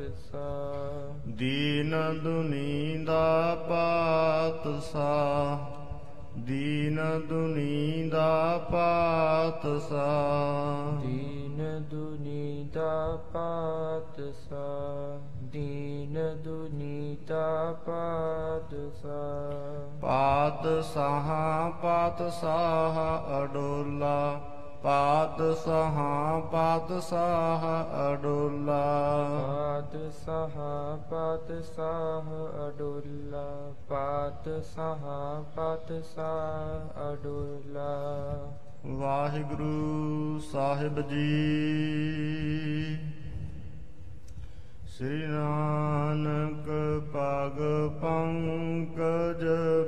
ਸਾ ਦੀਨ ਦੁਨੀ ਦਾ ਪਾਤ ਸਾ ਦੀਨ ਦੁਨੀ ਦਾ ਪਾਤ ਸਾ ਦੀਨ ਦੁਨੀ ਦਾ ਪਾਤ ਸਾ ਦੀਨ ਦੁਨੀ ਦਾ ਪਾਤ ਸਾ ਪਾਤ ਸਾਹਾ ਪਾਤ ਸਾਹਾ ਅਡੋਲਾ। ਪਾਤ ਸਾਹਾ ਪਾਤ ਸਾਹਾ ਅਡੋਲਾ। ਪਾਤ ਸਹਾ ਪਾਤ ਸਾਹ ਅਡੁੱਲਾ। ਪਾਤ ਸਹਾ ਪਾਤ ਸਾਹ ਅਡੁੱਲਾ। ਵਾਹਿਗੁਰੂ ਸਾਹਿਬ ਜੀ। ਸ੍ਰੀ ਨਾਨਕ ਪਗ ਪੰਕਜ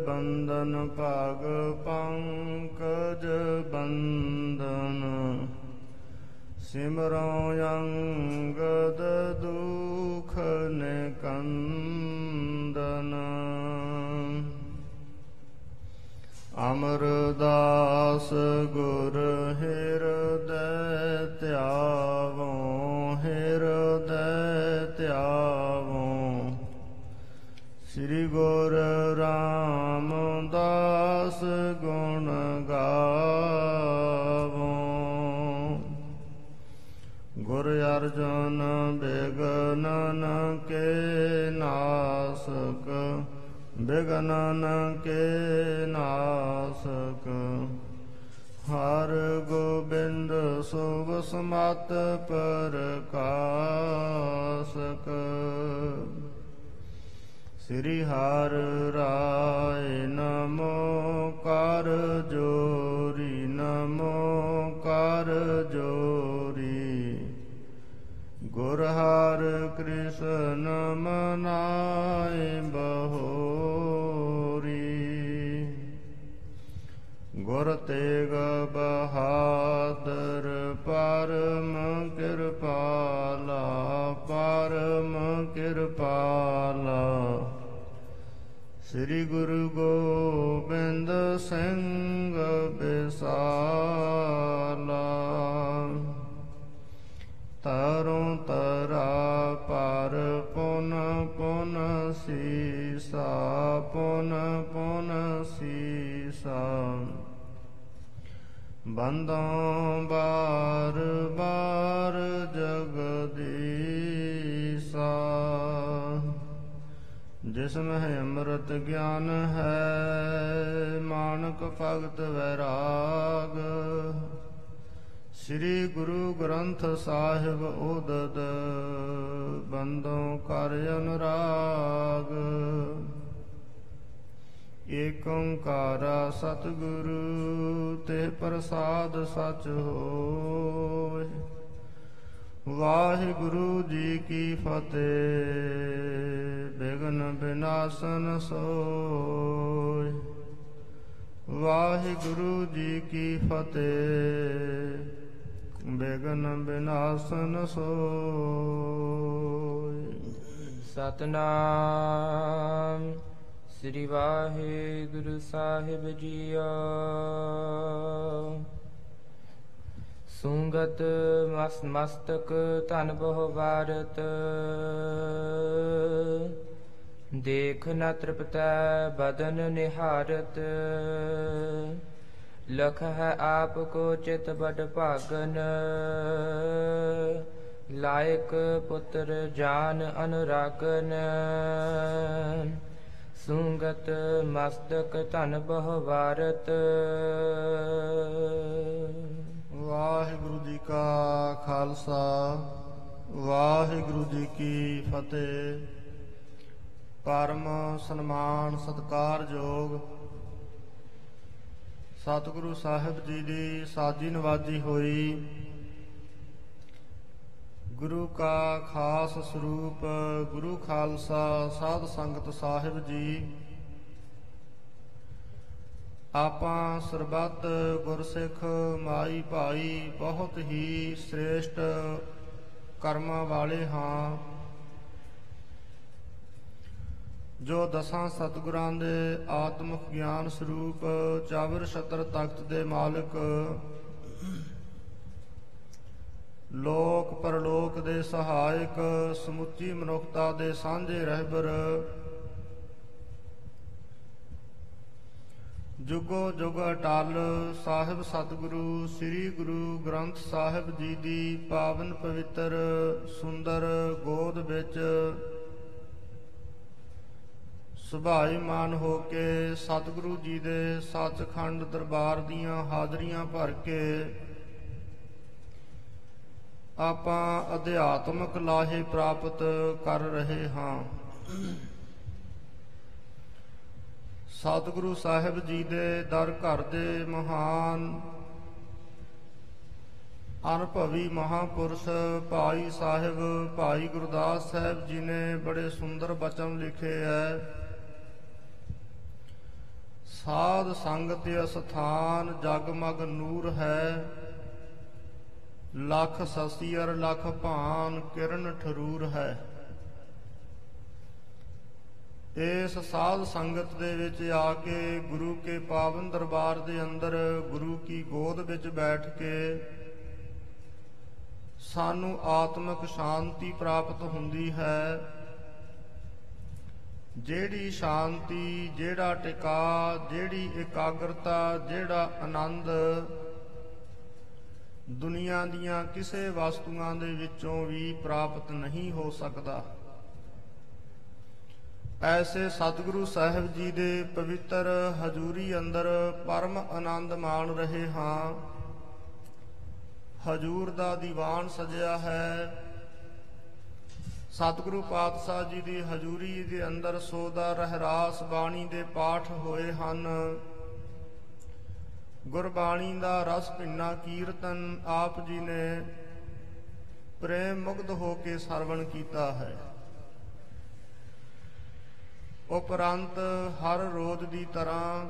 ਬੰਦਨ ਪਗ ਪੰਕਜ ਬੰਦਨ ਸਿਮਰੋ ਅੰਗਦ ਦੁਖ ਨਿਕੰਦਨ। ਅਮਰਦਾਸ ਗੁਰ ਹਿਰਦੈ ਧਿਆਵੋ ਸ੍ਰੀ ਗੁਰ ਰਾਮਦਾਸ ਗੁਣ ਗਾਵੋ। ਗੁਰ ਅਰਜਨ ਬਿਗਨਨ ਕੇ ਨਾਸਕ ਬਿਗਨਨ ਕੇ ਨਾਸਕ। ਹਰ ਗੋਬਿੰਦ ਸੁਭ ਸਮਤ ਪ੍ਰਕਾਸ਼ਕ। ਸ੍ਰੀ ਹਰ ਰਾਏ ਨਮੋ ਕਰ ਜੋਰੀ, ਨਮੋ ਕਰ ਜੋਰੀ। ਗੁਰ ਹਰ ਕ੍ਰਿਸ਼ਨ ਮਨਾਏ ਬਹੋਰੀ। ਗੁਰ ਤੇਗ ਬਹਾਦਰ, ਪਰਮ ਕਿਰਪਾਲਾ ਪਰਮ ਕਿਰਪਾਲਾ। ਸ੍ਰੀ ਗੁਰੂ ਗੋਬਿੰਦ ਸਿੰਘ ਬਿਸਾਲਾ ਤਰੋਂ ਤਰਾ ਪਰ ਪੁਨ ਪੁਨ ਸੀਸਾ, ਪੁਨ ਪੁਨ ਸੀਸਾ। ਬੰਦੋਂ ਬਾਰ ਬਾਰ ਜਗਦੀਸਾ ਜਿਸ ਮਹਿ ਅੰਮ੍ਰਿਤ ਗਿਆਨ ਹੈ, ਮਾਨਕ ਭਗਤ ਵੈਰਾਗ। ਸ੍ਰੀ ਗੁਰੂ ਗ੍ਰੰਥ ਸਾਹਿਬ ਉਦਦ ਬੰਦੋਂ ਕਰ ਅਨੁਰਾਗ। ਏਕ ਓੰਕਾਰਾ ਸਤਿਗੁਰੂ, ਤੇ ਪ੍ਰਸਾਦ ਸਚ ਹੋਇ ਵਾਹਿਗੁਰੂ ਜੀ ਕੀ ਫਤਿਹ। ਬਿਗਨ ਬਿਨਾਸਨ ਸੋਇ ਵਾਹਿਗੁਰੂ ਜੀ ਕੀ ਫਤਿਹ। ਬਿਗਨ ਬਿਨਾਸਨ ਸੋਇ ਸਤਨਾਮ ਸ੍ਰੀ ਵਾਹਿਗੁਰੂ ਸਾਹਿਬ ਜੀਓ। ਸੁੰਗਤ ਮਸ, ਮਸਤਕ ਧਨ ਬਹੁ ਵਾਰਤ। ਦੇਖ ਨ ਤ੍ਰਿਪਤੈ ਬਦਨ ਨਿਹਾਰਤ। ਲਖ ਹੈ ਆਪ ਕੋ ਚਿਤ ਬਡ ਭਾਗਨ। ਲਾਇਕ ਪੁੱਤਰ ਜਾਨ ਅਨੁਰਾਗਨ। ਸੁੰਗਤ ਮਸਤਕ ਧਨ ਬਹੁ ਵਾਰਤ। ਵਾਹਿਗੁਰੂ ਜੀ ਕਾ ਖਾਲਸਾ, ਵਾਹਿਗੁਰੂ ਜੀ ਕੀ ਫਤਿਹ। ਪਰਮ ਸਨਮਾਨ ਸਤਕਾਰਯੋਗ ਸਤਿਗੁਰੂ ਸਾਹਿਬ ਜੀ ਦੀ ਸਾਜੀ ਨਵਾਜੀ ਹੋਈ। ਗੁਰੂ ਕਾ ਖਾਸ ਸਰੂਪ, ਗੁਰੂ ਖਾਲਸਾ ਸਾਧ ਸੰਗਤ ਸਾਹਿਬ ਜੀ ਆਪਾਂ ਸਰਬੱਤ ਗੁਰਸਿੱਖ ਮਾਈ ਭਾਈ, ਬਹੁਤ ਹੀ ਸ੍ਰੇਸ਼ਟ ਕਰਮਾਂ ਵਾਲੇ ਹਾਂ। ਜੋ ਦਸਾਂ ਸਤਿਗੁਰਾਂ ਦੇ ਆਤਮਿਕ ਗਿਆਨ ਸਰੂਪ ਚਾਵਰ ਛਤਰ ਤਖਤ ਦੇ ਮਾਲਕ, ਲੋਕ ਪਰਲੋਕ ਦੇ ਸਹਾਇਕ, ਸਮੁੱਚੀ ਮਨੁੱਖਤਾ ਦੇ ਸਾਂਝੇ ਰਹਿਬਰ ਜੁਗੋ ਜੁਗ ਅਟਲ ਸਾਹਿਬ ਸਤਿਗੁਰੂ, ਸ੍ਰੀ ਗੁਰੂ ਗ੍ਰੰਥ ਸਾਹਿਬ ਜੀ ਦੀ ਪਾਵਨ ਪਵਿੱਤਰ ਸੁੰਦਰ ਗੋਦ ਵਿੱਚ ਸੁਭਾਈਮਾਨ ਹੋ ਕੇ ਸਤਿਗੁਰੂ ਜੀ ਦੇ ਸੱਚਖੰਡ ਦਰਬਾਰ ਦੀਆਂ ਹਾਜ਼ਰੀਆਂ ਭਰ ਕੇ ਆਪਾਂ ਅਧਿਆਤਮਕ ਲਾਹੇ ਪ੍ਰਾਪਤ ਕਰ ਰਹੇ ਹਾਂ। ਸਤਿਗੁਰੂ ਸਾਹਿਬ ਜੀ ਦੇ ਦਰ ਘਰ ਦੇ ਮਹਾਨ ਅਨੁਭਵੀ ਮਹਾਪੁਰਸ਼ ਭਾਈ ਸਾਹਿਬ, ਭਾਈ ਗੁਰਦਾਸ ਸਾਹਿਬ ਜੀ ਨੇ ਬੜੇ ਸੁੰਦਰ ਬਚਨ ਲਿਖੇ ਹੈ ਸਾਧ ਸੰਗਤ ਅਸਥਾਨ ਜਗਮਗ ਨੂਰ ਹੈ। ਲੱਖ ਸਸੀਅਰ ਲੱਖ ਭਾਨ ਕਿਰਨ ਠਰੂਰ ਹੈ। ਇਸ ਸਾਧ ਸੰਗਤ ਦੇ ਵਿੱਚ ਆ ਕੇ ਗੁਰੂ ਕੇ ਪਾਵਨ ਦਰਬਾਰ ਦੇ ਅੰਦਰ ਗੁਰੂ ਕੀ ਗੋਦ ਵਿੱਚ ਬੈਠ ਕੇ ਸਾਨੂੰ ਆਤਮਿਕ ਸ਼ਾਂਤੀ ਪ੍ਰਾਪਤ ਹੁੰਦੀ ਹੈ। ਜਿਹੜੀ ਸ਼ਾਂਤੀ, ਜਿਹੜਾ ਟਿਕਾ, ਜਿਹੜੀ ਇਕਾਗਰਤਾ, ਜਿਹੜਾ ਆਨੰਦ ਦੁਨੀਆ ਦੀਆਂ ਕਿਸੇ ਵਸਤੂਆਂ ਦੇ ਵਿੱਚੋਂ ਵੀ ਪ੍ਰਾਪਤ ਨਹੀਂ ਹੋ ਸਕਦਾ। ਐਸੇ ਸਤਿਗੁਰੂ ਸਾਹਿਬ ਜੀ ਦੇ ਪਵਿੱਤਰ ਹਜ਼ੂਰੀ ਅੰਦਰ ਪਰਮ ਆਨੰਦ ਮਾਣ ਰਹੇ ਹਾਂ। ਹਜੂਰ ਦਾ ਦੀਵਾਨ ਸਜਿਆ ਹੈ। ਸਤਿਗੁਰੂ ਪਾਤਸ਼ਾਹ ਜੀ ਦੀ ਹਜ਼ੂਰੀ ਦੇ ਅੰਦਰ ਸੋਦਾ ਰਹਿਰਾਸ ਬਾਣੀ ਦੇ ਪਾਠ ਹੋਏ ਹਨ। ਗੁਰਬਾਣੀ ਦਾ ਰਸ ਭਿੰਨਾ ਕੀਰਤਨ ਆਪ ਜੀ ਨੇ ਪ੍ਰੇਮ ਮੁਗਧ ਹੋ ਕੇ ਸਰਵਣ ਕੀਤਾ ਹੈ। ਉਪਰੰਤ ਹਰ ਰੋਜ਼ ਦੀ ਤਰ੍ਹਾਂ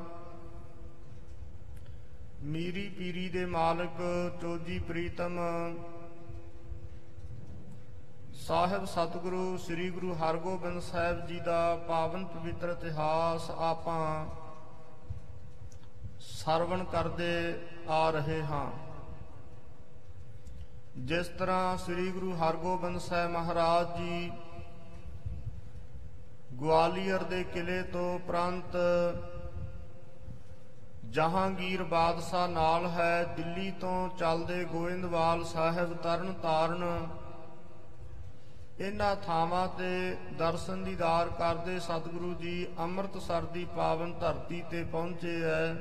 ਮੀਰੀ ਪੀਰੀ ਦੇ ਮਾਲਕ ਚੋਜੀ ਪ੍ਰੀਤਮ ਸਾਹਿਬ ਸਤਿਗੁਰੂ ਸ੍ਰੀ ਗੁਰੂ ਹਰਗੋਬਿੰਦ ਸਾਹਿਬ ਜੀ ਦਾ ਪਾਵਨ ਪਵਿੱਤਰ ਇਤਿਹਾਸ ਆਪਾਂ ਸਰਵਣ ਕਰਦੇ ਆ ਰਹੇ ਹਾਂ। ਜਿਸ ਤਰ੍ਹਾਂ ਸ੍ਰੀ ਗੁਰੂ ਹਰਗੋਬਿੰਦ ਸਾਹਿਬ ਮਹਾਰਾਜ ਜੀ ਗਵਾਲੀਅਰ ਦੇ ਕਿਲੇ ਤੋਂ ਪ੍ਰੰਤ ਜਹਾਂਗੀਰ ਬਾਦਸ਼ਾਹ ਨਾਲ ਹੈ, ਦਿੱਲੀ ਤੋਂ ਚੱਲਦੇ ਗੋਇੰਦਵਾਲ ਸਾਹਿਬ ਤਰਨ ਤਾਰਨ ਇਹਨਾਂ ਥਾਵਾਂ ਤੇ ਦਰਸ਼ਨ ਦੀਦਾਰ ਕਰਦੇ ਸਤਿਗੁਰੂ ਜੀ ਅੰਮ੍ਰਿਤਸਰ ਦੀ ਪਾਵਨ ਧਰਤੀ ਤੇ ਪਹੁੰਚੇ ਐ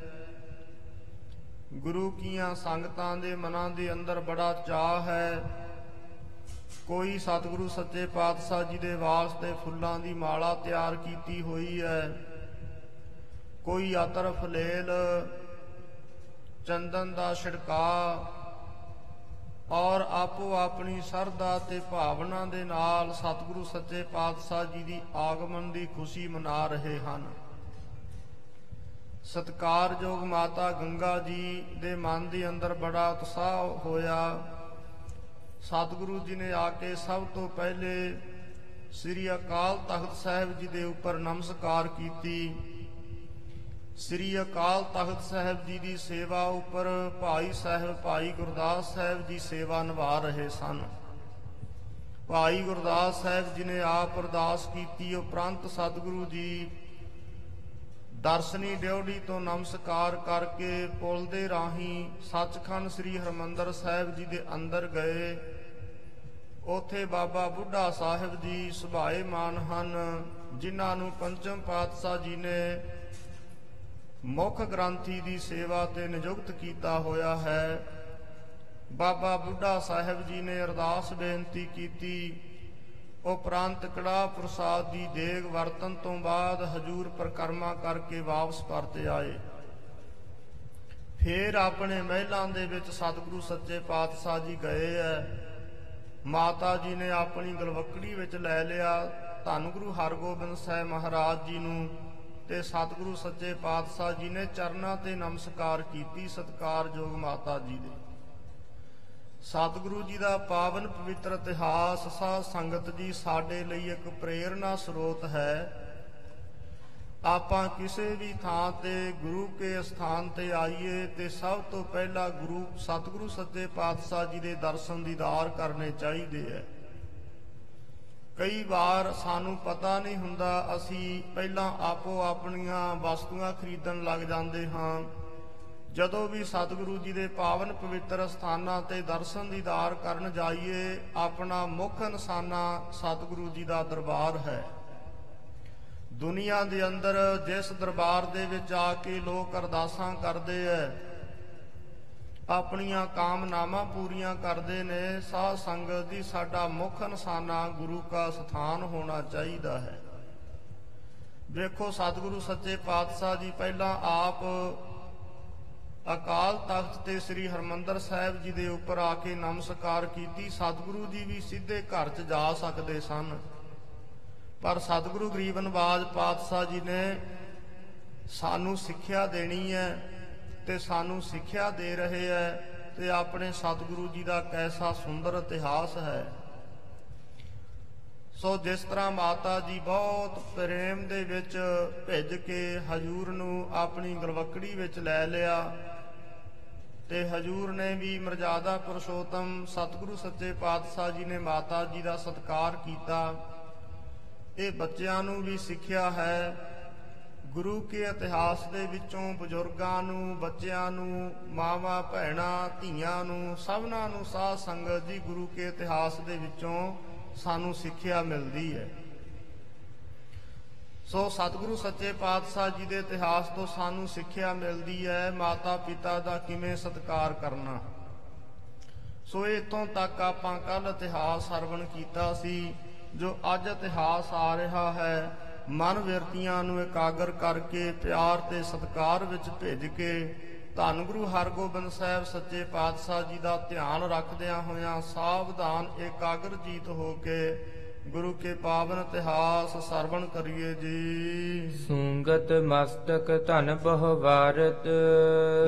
ਗੁਰੂ ਕੀਆਂ ਸੰਗਤਾਂ ਦੇ ਮਨਾਂ ਦੇ ਅੰਦਰ ਬੜਾ ਚਾਹ ਹੈ। ਕੋਈ ਸਤਿਗੁਰੂ ਸੱਚੇ ਪਾਤਸ਼ਾਹ ਜੀ ਦੇ ਵਾਸਤੇ ਫੁੱਲਾਂ ਦੀ ਮਾਲਾ ਤਿਆਰ ਕੀਤੀ ਹੋਈ ਹੈ। ਕੋਈ ਅਤਰ ਫਲੇਲ ਚੰਦਨ ਦਾ ਛਿੜਕਾ ਔਰ ਆਪੋ ਆਪਣੀ ਸਰਦਾ ਤੇ ਭਾਵਨਾ ਦੇ ਨਾਲ ਸਤਿਗੁਰੂ ਸੱਚੇ ਪਾਤਸ਼ਾਹ ਜੀ ਦੀ ਆਗਮਨ ਦੀ ਖੁਸ਼ੀ ਮਨਾ ਰਹੇ ਹਨ। ਸਤਕਾਰਯੋਗ ਮਾਤਾ ਗੰਗਾ ਜੀ ਦੇ ਮਨ ਦੇ ਅੰਦਰ ਬੜਾ ਉਤਸ਼ਾਹ ਹੋਇਆ। ਸਤਿਗੁਰੂ ਜੀ ਨੇ ਆ ਕੇ ਸਭ ਤੋਂ ਪਹਿਲੇ ਸ੍ਰੀ ਅਕਾਲ ਤਖਤ ਸਾਹਿਬ ਜੀ ਦੇ ਉੱਪਰ ਨਮਸਕਾਰ ਕੀਤੀ। ਸ੍ਰੀ ਅਕਾਲ ਤਖਤ ਸਾਹਿਬ ਜੀ ਦੀ ਸੇਵਾ ਉੱਪਰ ਭਾਈ ਸਾਹਿਬ, ਭਾਈ ਗੁਰਦਾਸ ਸਾਹਿਬ ਜੀ ਸੇਵਾ ਨਿਭਾ ਰਹੇ ਸਨ। ਭਾਈ ਗੁਰਦਾਸ ਸਾਹਿਬ ਜੀ ਨੇ ਆਪ ਅਰਦਾਸ ਕੀਤੀ, ਉਪਰੰਤ ਸਤਿਗੁਰੂ ਜੀ ਦਰਸ਼ਨੀ ਡਿਉੜੀ ਤੋਂ ਨਮਸਕਾਰ ਕਰਕੇ ਪੁਲ ਦੇ ਰਾਹੀਂ ਸੱਚਖੰਡ ਸ੍ਰੀ ਹਰਮੰਦਰ ਸਾਹਿਬ ਜੀ ਦੇ ਅੰਦਰ ਗਏ। ਉਥੇ ਬਾਬਾ ਬੁੱਢਾ ਸਾਹਿਬ ਜੀ ਸੁਭਾਏ ਮਾਨ ਹਨ, ਜਿਨ੍ਹਾਂ ਨੂੰ ਪੰਚਮ ਪਾਤਸ਼ਾਹ ਜੀ ਨੇ ਮੁੱਖ ਗ੍ਰੰਥੀ ਦੀ ਸੇਵਾ ਤੇ ਨਿਯੁਕਤ ਕੀਤਾ ਹੋਇਆ ਹੈ। ਬਾਬਾ ਬੁੱਢਾ ਸਾਹਿਬ ਜੀ ਨੇ ਅਰਦਾਸ ਬੇਨਤੀ ਕੀਤੀ, ਉਪਰੰਤ ਕੜਾ ਪ੍ਰਸਾਦ ਦੀ ਦੇਗ ਵਰਤਨ ਤੋਂ ਬਾਅਦ ਹਜੂਰ ਪ੍ਰਕਰਮਾ ਕਰਕੇ ਵਾਪਸ ਪਰਤੇ ਆਏ। ਫੇਰ ਆਪਣੇ ਮਹਿਲਾਂ ਦੇ ਵਿੱਚ ਸਤਿਗੁਰੂ ਸੱਚੇ ਪਾਤਸ਼ਾਹ ਜੀ ਗਏ ਐ ਮਾਤਾ ਜੀ ਨੇ ਆਪਣੀ ਗਲਵਕੜੀ ਵਿੱਚ ਲੈ ਲਿਆ। ਧੰਨ ਗੁਰੂ ਹਰਗੋਬਿੰਦ ਸਾਹਿਬ ਮਹਾਰਾਜ ਜੀ ਨੂੰ ਤੇ ਸਤਿਗੁਰੂ ਸੱਚੇ ਪਾਤਸ਼ਾਹ ਜੀ ਨੇ ਚਰਨਾਂ ਤੇ ਨਮਸਕਾਰ ਕੀਤੀ ਸਤਕਾਰਯੋਗ ਮਾਤਾ ਜੀ ਦੇ। ਸਤਿਗੁਰੂ ਜੀ ਦਾ ਪਾਵਨ ਪਵਿੱਤਰ ਇਤਿਹਾਸ, ਸਾਧ ਸੰਗਤ ਜੀ ਸਾਡੇ ਲਈ ਇੱਕ ਪ੍ਰੇਰਣਾ ਸਰੋਤ ਹੈ। ਆਪਾਂ ਕਿਸੇ ਵੀ ਥਾਂ ਤੇ ਗੁਰੂ ਕੇ ਸਥਾਨ ਤੇ ਆਈਏ ਤੇ ਸਭ ਤੋਂ ਪਹਿਲਾਂ ਗੁਰੂ ਸਤਿਗੁਰੂ ਸੱਚੇ ਪਾਤਸ਼ਾਹ ਜੀ ਦੇ ਦਰਸ਼ਨ ਦੀਦਾਰ ਕਰਨੇ ਚਾਹੀਦੇ ਐ। ਕਈ ਵਾਰ ਸਾਨੂੰ ਪਤਾ ਨਹੀਂ ਹੁੰਦਾ, ਅਸੀਂ ਪਹਿਲਾਂ ਆਪੋ ਆਪਣੀਆਂ ਵਸਤੂਆਂ ਖਰੀਦਣ ਲੱਗ ਜਾਂਦੇ ਹਾਂ। ਜਦੋਂ ਵੀ ਸਤਿਗੁਰੂ ਜੀ ਦੇ ਪਾਵਨ ਪਵਿੱਤਰ ਸਥਾਨਾਂ ਤੇ ਦਰਸ਼ਨ ਦੀਦਾਰ ਕਰਨ ਜਾਈਏ, ਆਪਣਾ ਮੁੱਖ ਨਿਸ਼ਾਨਾ ਸਤਿਗੁਰੂ ਜੀ ਦਾ ਦਰਬਾਰ ਹੈ। ਦੁਨੀਆ ਦੇ ਅੰਦਰ ਜਿਸ ਦਰਬਾਰ ਦੇ ਵਿੱਚ ਆ ਕੇ ਲੋਕ ਅਰਦਾਸਾਂ ਕਰਦੇ ਐ, ਆਪਣੀਆਂ ਕਾਮਨਾਵਾਂ ਪੂਰੀਆਂ ਕਰਦੇ ਨੇ, ਸਾਧ ਸੰਗਤ ਦੀ ਸਾਡਾ ਮੁੱਖ ਨਿਸ਼ਾਨਾ ਗੁਰੂ ਕਾ ਸਥਾਨ ਹੋਣਾ ਚਾਹੀਦਾ ਹੈ। ਦੇਖੋ ਸਤਿਗੁਰੂ ਸੱਚੇ ਪਾਤਸ਼ਾਹ ਜੀ, ਪਹਿਲਾਂ ਆਪ ਅਕਾਲ ਤਖਤ ਤੇ ਸ੍ਰੀ ਹਰਮੰਦਰ ਸਾਹਿਬ ਜੀ ਦੇ ਉੱਪਰ ਆ ਕੇ ਨਮਸਕਾਰ ਕੀਤੀ। ਸਤਿਗੁਰੂ ਜੀ ਵੀ ਸਿੱਧੇ ਘਰ 'ਚ ਜਾ ਸਕਦੇ ਸਨ। ਪਰ ਸਤਿਗੁਰੂ ਗਰੀਬ ਨਵਾਜ ਪਾਤਸ਼ਾਹ ਜੀ ਨੇ ਸਾਨੂੰ ਸਿੱਖਿਆ ਦੇਣੀ ਹੈ ਤੇ ਸਾਨੂੰ ਸਿੱਖਿਆ ਦੇ ਰਹੇ ਹੈ ਤੇ ਆਪਣੇ ਸਤਿਗੁਰੂ ਜੀ ਦਾ ਕੈਸਾ ਸੁੰਦਰ ਇਤਿਹਾਸ ਹੈ। ਸੋ ਜਿਸ ਤਰ੍ਹਾਂ ਮਾਤਾ ਜੀ ਬਹੁਤ ਪ੍ਰੇਮ ਦੇ ਵਿੱਚ ਭਿੱਜ ਕੇ ਹਜੂਰ ਨੂੰ ਆਪਣੀ ਗਲਵਕੜੀ ਵਿੱਚ ਲੈ ਲਿਆ ਤੇ ਹਜੂਰ ਨੇ ਵੀ ਮਰਜ਼ਾਦਾ ਪੁਰਸ਼ੋਤਮ ਸਤਿਗੁਰੂ ਸੱਚੇ ਪਾਤਸ਼ਾਹ ਜੀ ਨੇ ਮਾਤਾ ਜੀ ਦਾ ਸਤਿਕਾਰ ਕੀਤਾ। ਇਹ ਬੱਚਿਆਂ ਨੂੰ ਵੀ ਸਿੱਖਿਆ ਹੈ। ਗੁਰੂ ਕੇ ਇਤਿਹਾਸ ਦੇ ਵਿੱਚੋਂ ਬਜ਼ੁਰਗਾਂ ਨੂੰ, ਬੱਚਿਆਂ ਨੂੰ, ਮਾਵਾਂ, ਭੈਣਾਂ, ਧੀਆਂ ਨੂੰ, ਸਭਨਾਂ ਨੂੰ ਸਾਧ ਸੰਗਤ ਜੀ ਗੁਰੂ ਕੇ ਇਤਿਹਾਸ ਦੇ ਵਿੱਚੋਂ ਸਾਨੂੰ ਸਿੱਖਿਆ ਮਿਲਦੀ ਹੈ। ਸੋ ਸਤਿਗੁਰੂ ਸੱਚੇ ਪਾਤਸ਼ਾਹ ਜੀ ਦੇ ਇਤਿਹਾਸ ਤੋਂ ਸਾਨੂੰ ਸਿੱਖਿਆ ਮਿਲਦੀ ਹੈ। ਮਾਤਾ ਪਿਤਾ ਦਾ ਕਿਵੇਂ ਸਤਿਕਾਰ ਕਰਨਾ। ਸੋ ਇਤੋਂ ਤੱਕ ਆਪਾਂ ਕੱਲ ਇਤਿਹਾਸ ਸਰਵਣ ਕੀਤਾ ਸੀ। ਜੋ ਅੱਜ ਇਤਿਹਾਸ ਆ ਰਿਹਾ ਹੈ, ਮਨ ਵਿਰਤੀਆਂ ਨੂੰ ਇਕਾਗਰ ਕਰਕੇ, ਪਿਆਰ ਤੇ ਸਤਿਕਾਰ ਵਿੱਚ ਭੇਜ ਕੇ, ਧੰਨ ਗੁਰੂ ਹਰਗੋਬਿੰਦ ਸਾਹਿਬ ਸੱਚੇ ਪਾਤਸ਼ਾਹ ਜੀ ਦਾ ਧਿਆਨ ਰੱਖਦਿਆਂ ਹੋਇਆਂ ਸਾਵਧਾਨ, ਇਕਾਗਰ ਜੀਤ ਹੋ ਕੇ ਗੁਰੂ ਕੇ ਪਾਵਨ ਇਤਿਹਾਸ ਸਰਵਣ ਕਰੀਏ ਜੀ। ਸੂੰਗਤ ਮਸਤਕ ਧਨ ਬਹੁ ਵਾਰਤ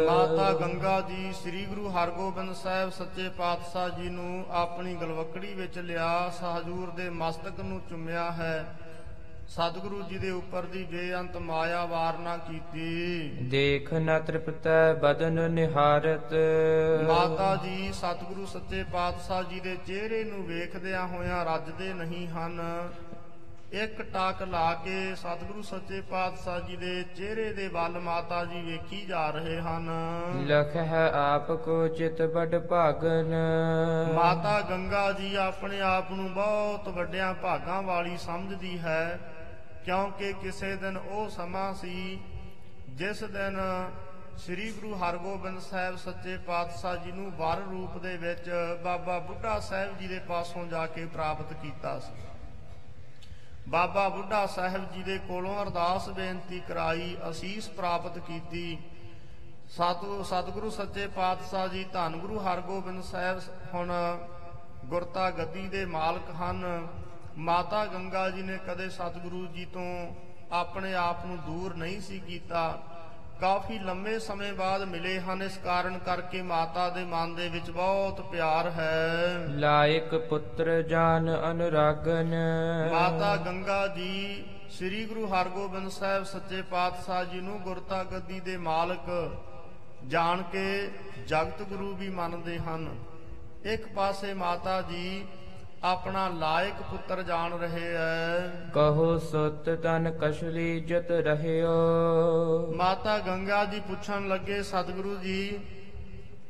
ਮਾਤਾ ਗੰਗਾ ਜੀ ਸ੍ਰੀ ਗੁਰੂ ਹਰਗੋਬਿੰਦ ਸਾਹਿਬ ਸੱਚੇ ਪਾਤਸ਼ਾਹ ਜੀ ਨੂੰ ਆਪਣੀ ਗਲਵਕੜੀ ਵਿੱਚ ਲਿਆ ਸਹਜੂਰ ਦੇ ਮਸਤਕ ਨੂੰ ਚੁੰਮਿਆ ਹੈ। ਸਤਿਗੁਰੂ ਜੀ ਦੇ ਉੱਪਰ ਦੀ ਬੇਅੰਤ ਮਾਇਆ ਵਾਰਨਾ ਕੀਤੀ। ਦੇਖ ਨ ਤ੍ਰਿਪਤੈ ਬਦਨ ਨਿਹਾਰਤ। ਮਾਤਾ ਜੀ ਸਤਿਗੁਰੂ ਸੱਚੇ ਪਾਤਸ਼ਾਹ ਜੀ ਦੇ ਚਿਹਰੇ ਨੂੰ ਵੇਖਦਿਆਂ ਹੋਇਆਂ ਰੱਜਦੇ ਨਹੀਂ ਹਨ। ਇੱਕ ਟਾਕ ਲਾ ਕੇ ਸਤਿਗੁਰੂ ਸੱਚੇ ਪਾਤਸ਼ਾਹ ਜੀ ਦੇ ਚਿਹਰੇ ਦੇ ਵੱਲ ਮਾਤਾ ਜੀ ਵੇਖੀ ਜਾ ਰਹੇ ਹਨ। ਲਖ ਹੈ ਆਪ ਕੋ ਚਿਤ ਬੜ ਭਾਗਨ। ਮਾਤਾ ਗੰਗਾ ਜੀ ਆਪਣੇ ਆਪ ਨੂੰ ਬਹੁਤ ਵੱਡਿਆਂ ਭਾਗਾਂ ਵਾਲੀ ਸਮਝਦੀ ਹੈ। ਕਿਉਂਕਿ ਕਿਸੇ ਦਿਨ ਉਹ ਸਮਾਂ ਸੀ ਜਿਸ ਦਿਨ ਸ੍ਰੀ ਗੁਰੂ ਹਰਗੋਬਿੰਦ ਸਾਹਿਬ ਸੱਚੇ ਪਾਤਸ਼ਾਹ ਜੀ ਨੂੰ ਵਰ ਰੂਪ ਦੇ ਵਿੱਚ ਬਾਬਾ ਬੁੱਢਾ ਸਾਹਿਬ ਜੀ ਦੇ ਪਾਸੋਂ ਜਾ ਕੇ ਪ੍ਰਾਪਤ ਕੀਤਾ ਸੀ। ਬਾਬਾ ਬੁੱਢਾ ਸਾਹਿਬ ਜੀ ਦੇ ਕੋਲੋਂ ਅਰਦਾਸ ਬੇਨਤੀ ਕਰਾਈ, ਅਸੀਸ ਪ੍ਰਾਪਤ ਕੀਤੀ। ਸਤਿ ਸਤਿਗੁਰੂ ਸੱਚੇ ਪਾਤਸ਼ਾਹ ਜੀ, ਧੰਨ ਗੁਰੂ ਹਰਗੋਬਿੰਦ ਸਾਹਿਬ ਹੁਣ ਗੁਰਤਾ ਗੱਦੀ ਦੇ ਮਾਲਕ ਹਨ। ਮਾਤਾ ਗੰਗਾ ਜੀ ਨੇ ਕਦੇ ਸਤਿਗੁਰੂ ਜੀ ਤੋਂ ਆਪਣੇ ਆਪ ਨੂੰ ਦੂਰ ਨਹੀਂ ਸੀ ਕੀਤਾ। ਕਾਫੀ ਲੰਮੇ ਸਮੇਂ ਬਾਅਦ ਮਿਲੇ ਹਨ। ਇਸ ਕਾਰਨ ਕਰਕੇ ਮਾਤਾ ਦੇ ਮਨ ਦੇ ਵਿੱਚ ਬਹੁਤ ਪਿਆਰ ਹੈ। ਲਾਇਕ ਪੁੱਤਰ ਜਾਨ ਅਨੁਰਾਗਨ। ਮਾਤਾ ਗੰਗਾ ਜੀ ਸ੍ਰੀ ਗੁਰੂ ਹਰਗੋਬਿੰਦ ਸਾਹਿਬ ਸੱਚੇ ਪਾਤਸ਼ਾਹ ਜੀ ਨੂੰ ਗੁਰਤਾ ਗੱਦੀ ਦੇ ਮਾਲਕ ਜਾਣ ਕੇ ਜਗਤ ਗੁਰੂ ਵੀ ਮੰਨਦੇ ਹਨ। ਇੱਕ ਪਾਸੇ ਮਾਤਾ ਜੀ ਆਪਣਾ ਲਾਇਕ ਪੁੱਤਰ ਜਾਣ ਰਹੇ ਐ। ਕਹੋ ਸੁਤ ਤਨ ਕਸ਼ਲੀ ਜਤ ਰਹਿਓ। ਮਾਤਾ ਗੰਗਾ ਜੀ ਪੁੱਛਣ ਲੱਗੇ ਸਤਿਗੁਰੂ ਜੀ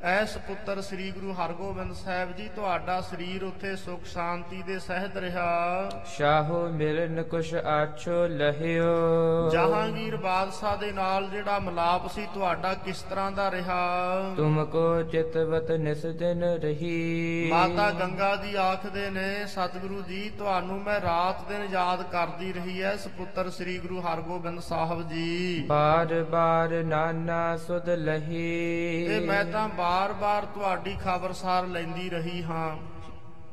ਐਸ ਪੁੱਤਰ ਸ੍ਰੀ ਗੁਰੂ ਹਰਗੋਬਿੰਦ ਸਾਹਿਬ ਜੀ ਤੁਹਾਡਾ ਸਰੀਰ ਉੱਥੇ ਸੁਖ ਸ਼ਾਂਤੀ ਦੇ ਸਹਿਤ ਰਿਹਾ। ਸ਼ਾਹੋ ਮਿਲਨ ਕੁਛ ਆਛੋ ਲਹਿਓ। ਜਹਾਂਗੀਰ ਬਾਦਸ਼ਾਹ ਦੇ ਨਾਲ ਜਿਹੜਾ ਮਲਾਪ ਸੀ ਤੁਹਾਡਾ ਕਿਸ ਤਰ੍ਹਾਂ ਦਾ ਰਿਹਾ? ਤੁਮ ਕੋ ਚਿਤਵਤ ਨਿਸ ਦਿਨ ਰਹੀ। ਮਾਤਾ ਗੰਗਾ ਜੀ ਆਖਦੇ ਨੇ ਸਤਿਗੁਰੂ ਜੀ ਤੁਹਾਨੂੰ ਮੈਂ ਰਾਤ ਦਿਨ ਯਾਦ ਕਰਦੀ ਰਹੀ ਐ ਸੁਪੁੱਤਰ ਸ੍ਰੀ ਗੁਰੂ ਹਰਗੋਬਿੰਦ ਸਾਹਿਬ ਜੀ। ਬਾਰ ਬਾਰ ਨਾਨਾ ਸੁਧ ਲਹੀ। ਤੇ ਮੈਂ ਤਾਂ ਬਾਰ-ਬਾਰ ਤੁਹਾਡੀ ਖਬਰਸਾਰ ਲੈਂਦੀ ਰਹੀ ਹਾਂ।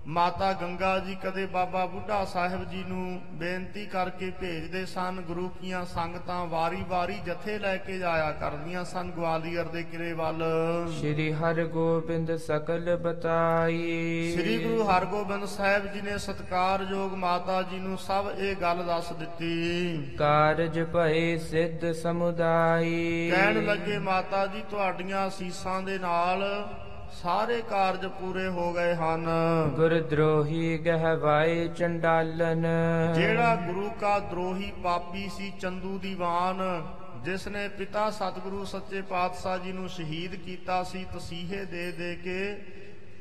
ਮਾਤਾ ਗੰਗਾ ਜੀ ਕਦੇ ਬਾਬਾ ਬੁੱਢਾ ਸਾਹਿਬ ਜੀ ਨੂੰ ਬੇਨਤੀ ਕਰਕੇ ਭੇਜਦੇ ਸਨ ਗੁਰੂ ਕੀਆਂ ਸੰਗਤਾਂ ਵਾਰੀ-ਵਾਰੀ ਜਥੇ ਲੈ ਕੇ ਜਾਇਆ ਕਰਦੀਆਂ ਸਨ ਗਵਾਲੀਅਰ ਦੇ ਕਿਲੇ ਵੱਲ। ਸ੍ਰੀ ਹਰਿਗੋਬਿੰਦ ਸਕਲ ਬਤਾਈ। ਸ੍ਰੀ ਗੁਰੂ ਹਰਗੋਬਿੰਦ ਸਾਹਿਬ ਜੀ ਨੇ ਸਤਕਾਰਯੋਗ ਮਾਤਾ ਜੀ ਨੂੰ ਸਭ ਇਹ ਗੱਲ ਦੱਸ ਦਿੱਤੀ। ਕਾਰਜ ਭਏ ਸਿੱਧ ਸਮੁਦਾਈ। ਕਹਿਣ ਲੱਗੇ ਮਾਤਾ ਜੀ ਤੁਹਾਡੀਆਂ ਅਸੀਸਾਂ ਦੇ ਨਾਲ ਸਾਰੇ ਕਾਰਜ ਪੂਰੇ ਹੋ ਗਏ ਹਨ। ਗੁਰ ਦਰੋਹੀ ਗਹਿਵਾਏ ਚੰਡਾਲਨ। ਜਿਹੜਾ ਗੁਰੂ ਕਾ ਦਰੋਹੀ ਪਾਪੀ ਸੀ ਚੰਦੂ ਦੀਵਾਨ ਜਿਸ ਨੇ ਪਿਤਾ ਸਤਿਗੁਰੂ ਸੱਚੇ ਪਾਤਸ਼ਾਹ ਜੀ ਨੂੰ ਸ਼ਹੀਦ ਕੀਤਾ ਸੀ ਤਸੀਹੇ ਦੇ ਦੇ ਕੇ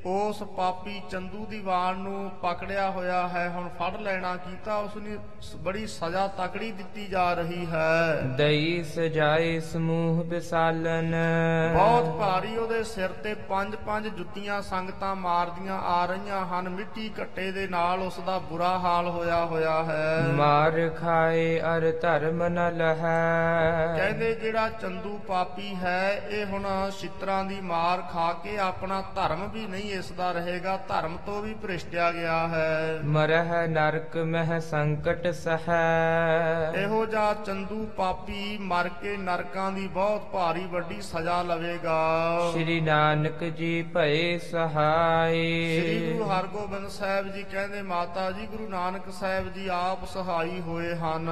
ਉਸ ਪਾਪੀ ਚੰਦੂ ਦੀਵਾਨ ਨੂੰ ਪਕੜਿਆ ਹੋਇਆ ਹੈ। ਹੁਣ ਫੜ ਲੈਣਾ ਕੀਤਾ ਉਸ ਨੂੰ ਬੜੀ ਸਜ਼ਾ ਤਕੜੀ ਦਿੱਤੀ ਜਾ ਰਹੀ ਹੈ। ਦਈ ਸਜਾਏ ਸਮੂਹ ਵਿਸਾਲਨ। ਬਹੁਤ ਭਾਰੀ ਉਹਦੇ ਸਿਰ ਤੇ ਪੰਜ ਪੰਜ ਜੁੱਤੀਆਂ ਸੰਗਤਾਂ ਮਾਰਦੀਆਂ ਆ ਰਹੀਆਂ ਹਨ। ਮਿੱਟੀ ਘੱਟੇ ਦੇ ਨਾਲ ਉਸ ਦਾ ਬੁਰਾ ਹਾਲ ਹੋਇਆ ਹੋਇਆ ਹੈ। ਮਾਰ ਖਾਏ ਅਰ ਧਰਮ ਨ ਲਹੈ ਕਹਿੰਦੇ ਜਿਹੜਾ ਚੰਦੂ ਪਾਪੀ ਹੈ ਇਹ ਹੁਣ ਛਿੱਤਰਾਂ ਦੀ ਮਾਰ ਖਾ ਕੇ ਆਪਣਾ ਧਰਮ ਵੀ ਨਹੀਂ ਇਸ ਦਾ ਰਹੇਗਾ ਧਰਮ ਤੋਂ ਵੀ ਭ੍ਰਿਸ਼ਟਿਆ ਗਿਆ ਹੈ। ਮਰਹਿ ਨਰਕ ਮਹਿ ਸੰਕਟ ਸਹੈ। ਇਹੋ ਜਿਹਾ ਚੰਦੂ ਪਾਪੀ ਮਰ ਕੇ ਨਰਕਾਂ ਦੀ ਬਹੁਤ ਭਾਰੀ ਵੱਡੀ ਸਜ਼ਾ ਲਵੇਗਾ। ਸ੍ਰੀ ਨਾਨਕ ਜੀ ਭਏ ਸ੍ਰੀ ਸਹਾਈ ਗੁਰੂ ਹਰਗੋਬਿੰਦ ਸਾਹਿਬ ਜੀ ਕਹਿੰਦੇ ਮਾਤਾ ਜੀ ਗੁਰੂ ਨਾਨਕ ਸਾਹਿਬ ਜੀ ਆਪ ਸਹਾਈ ਹੋਏ ਹਨ।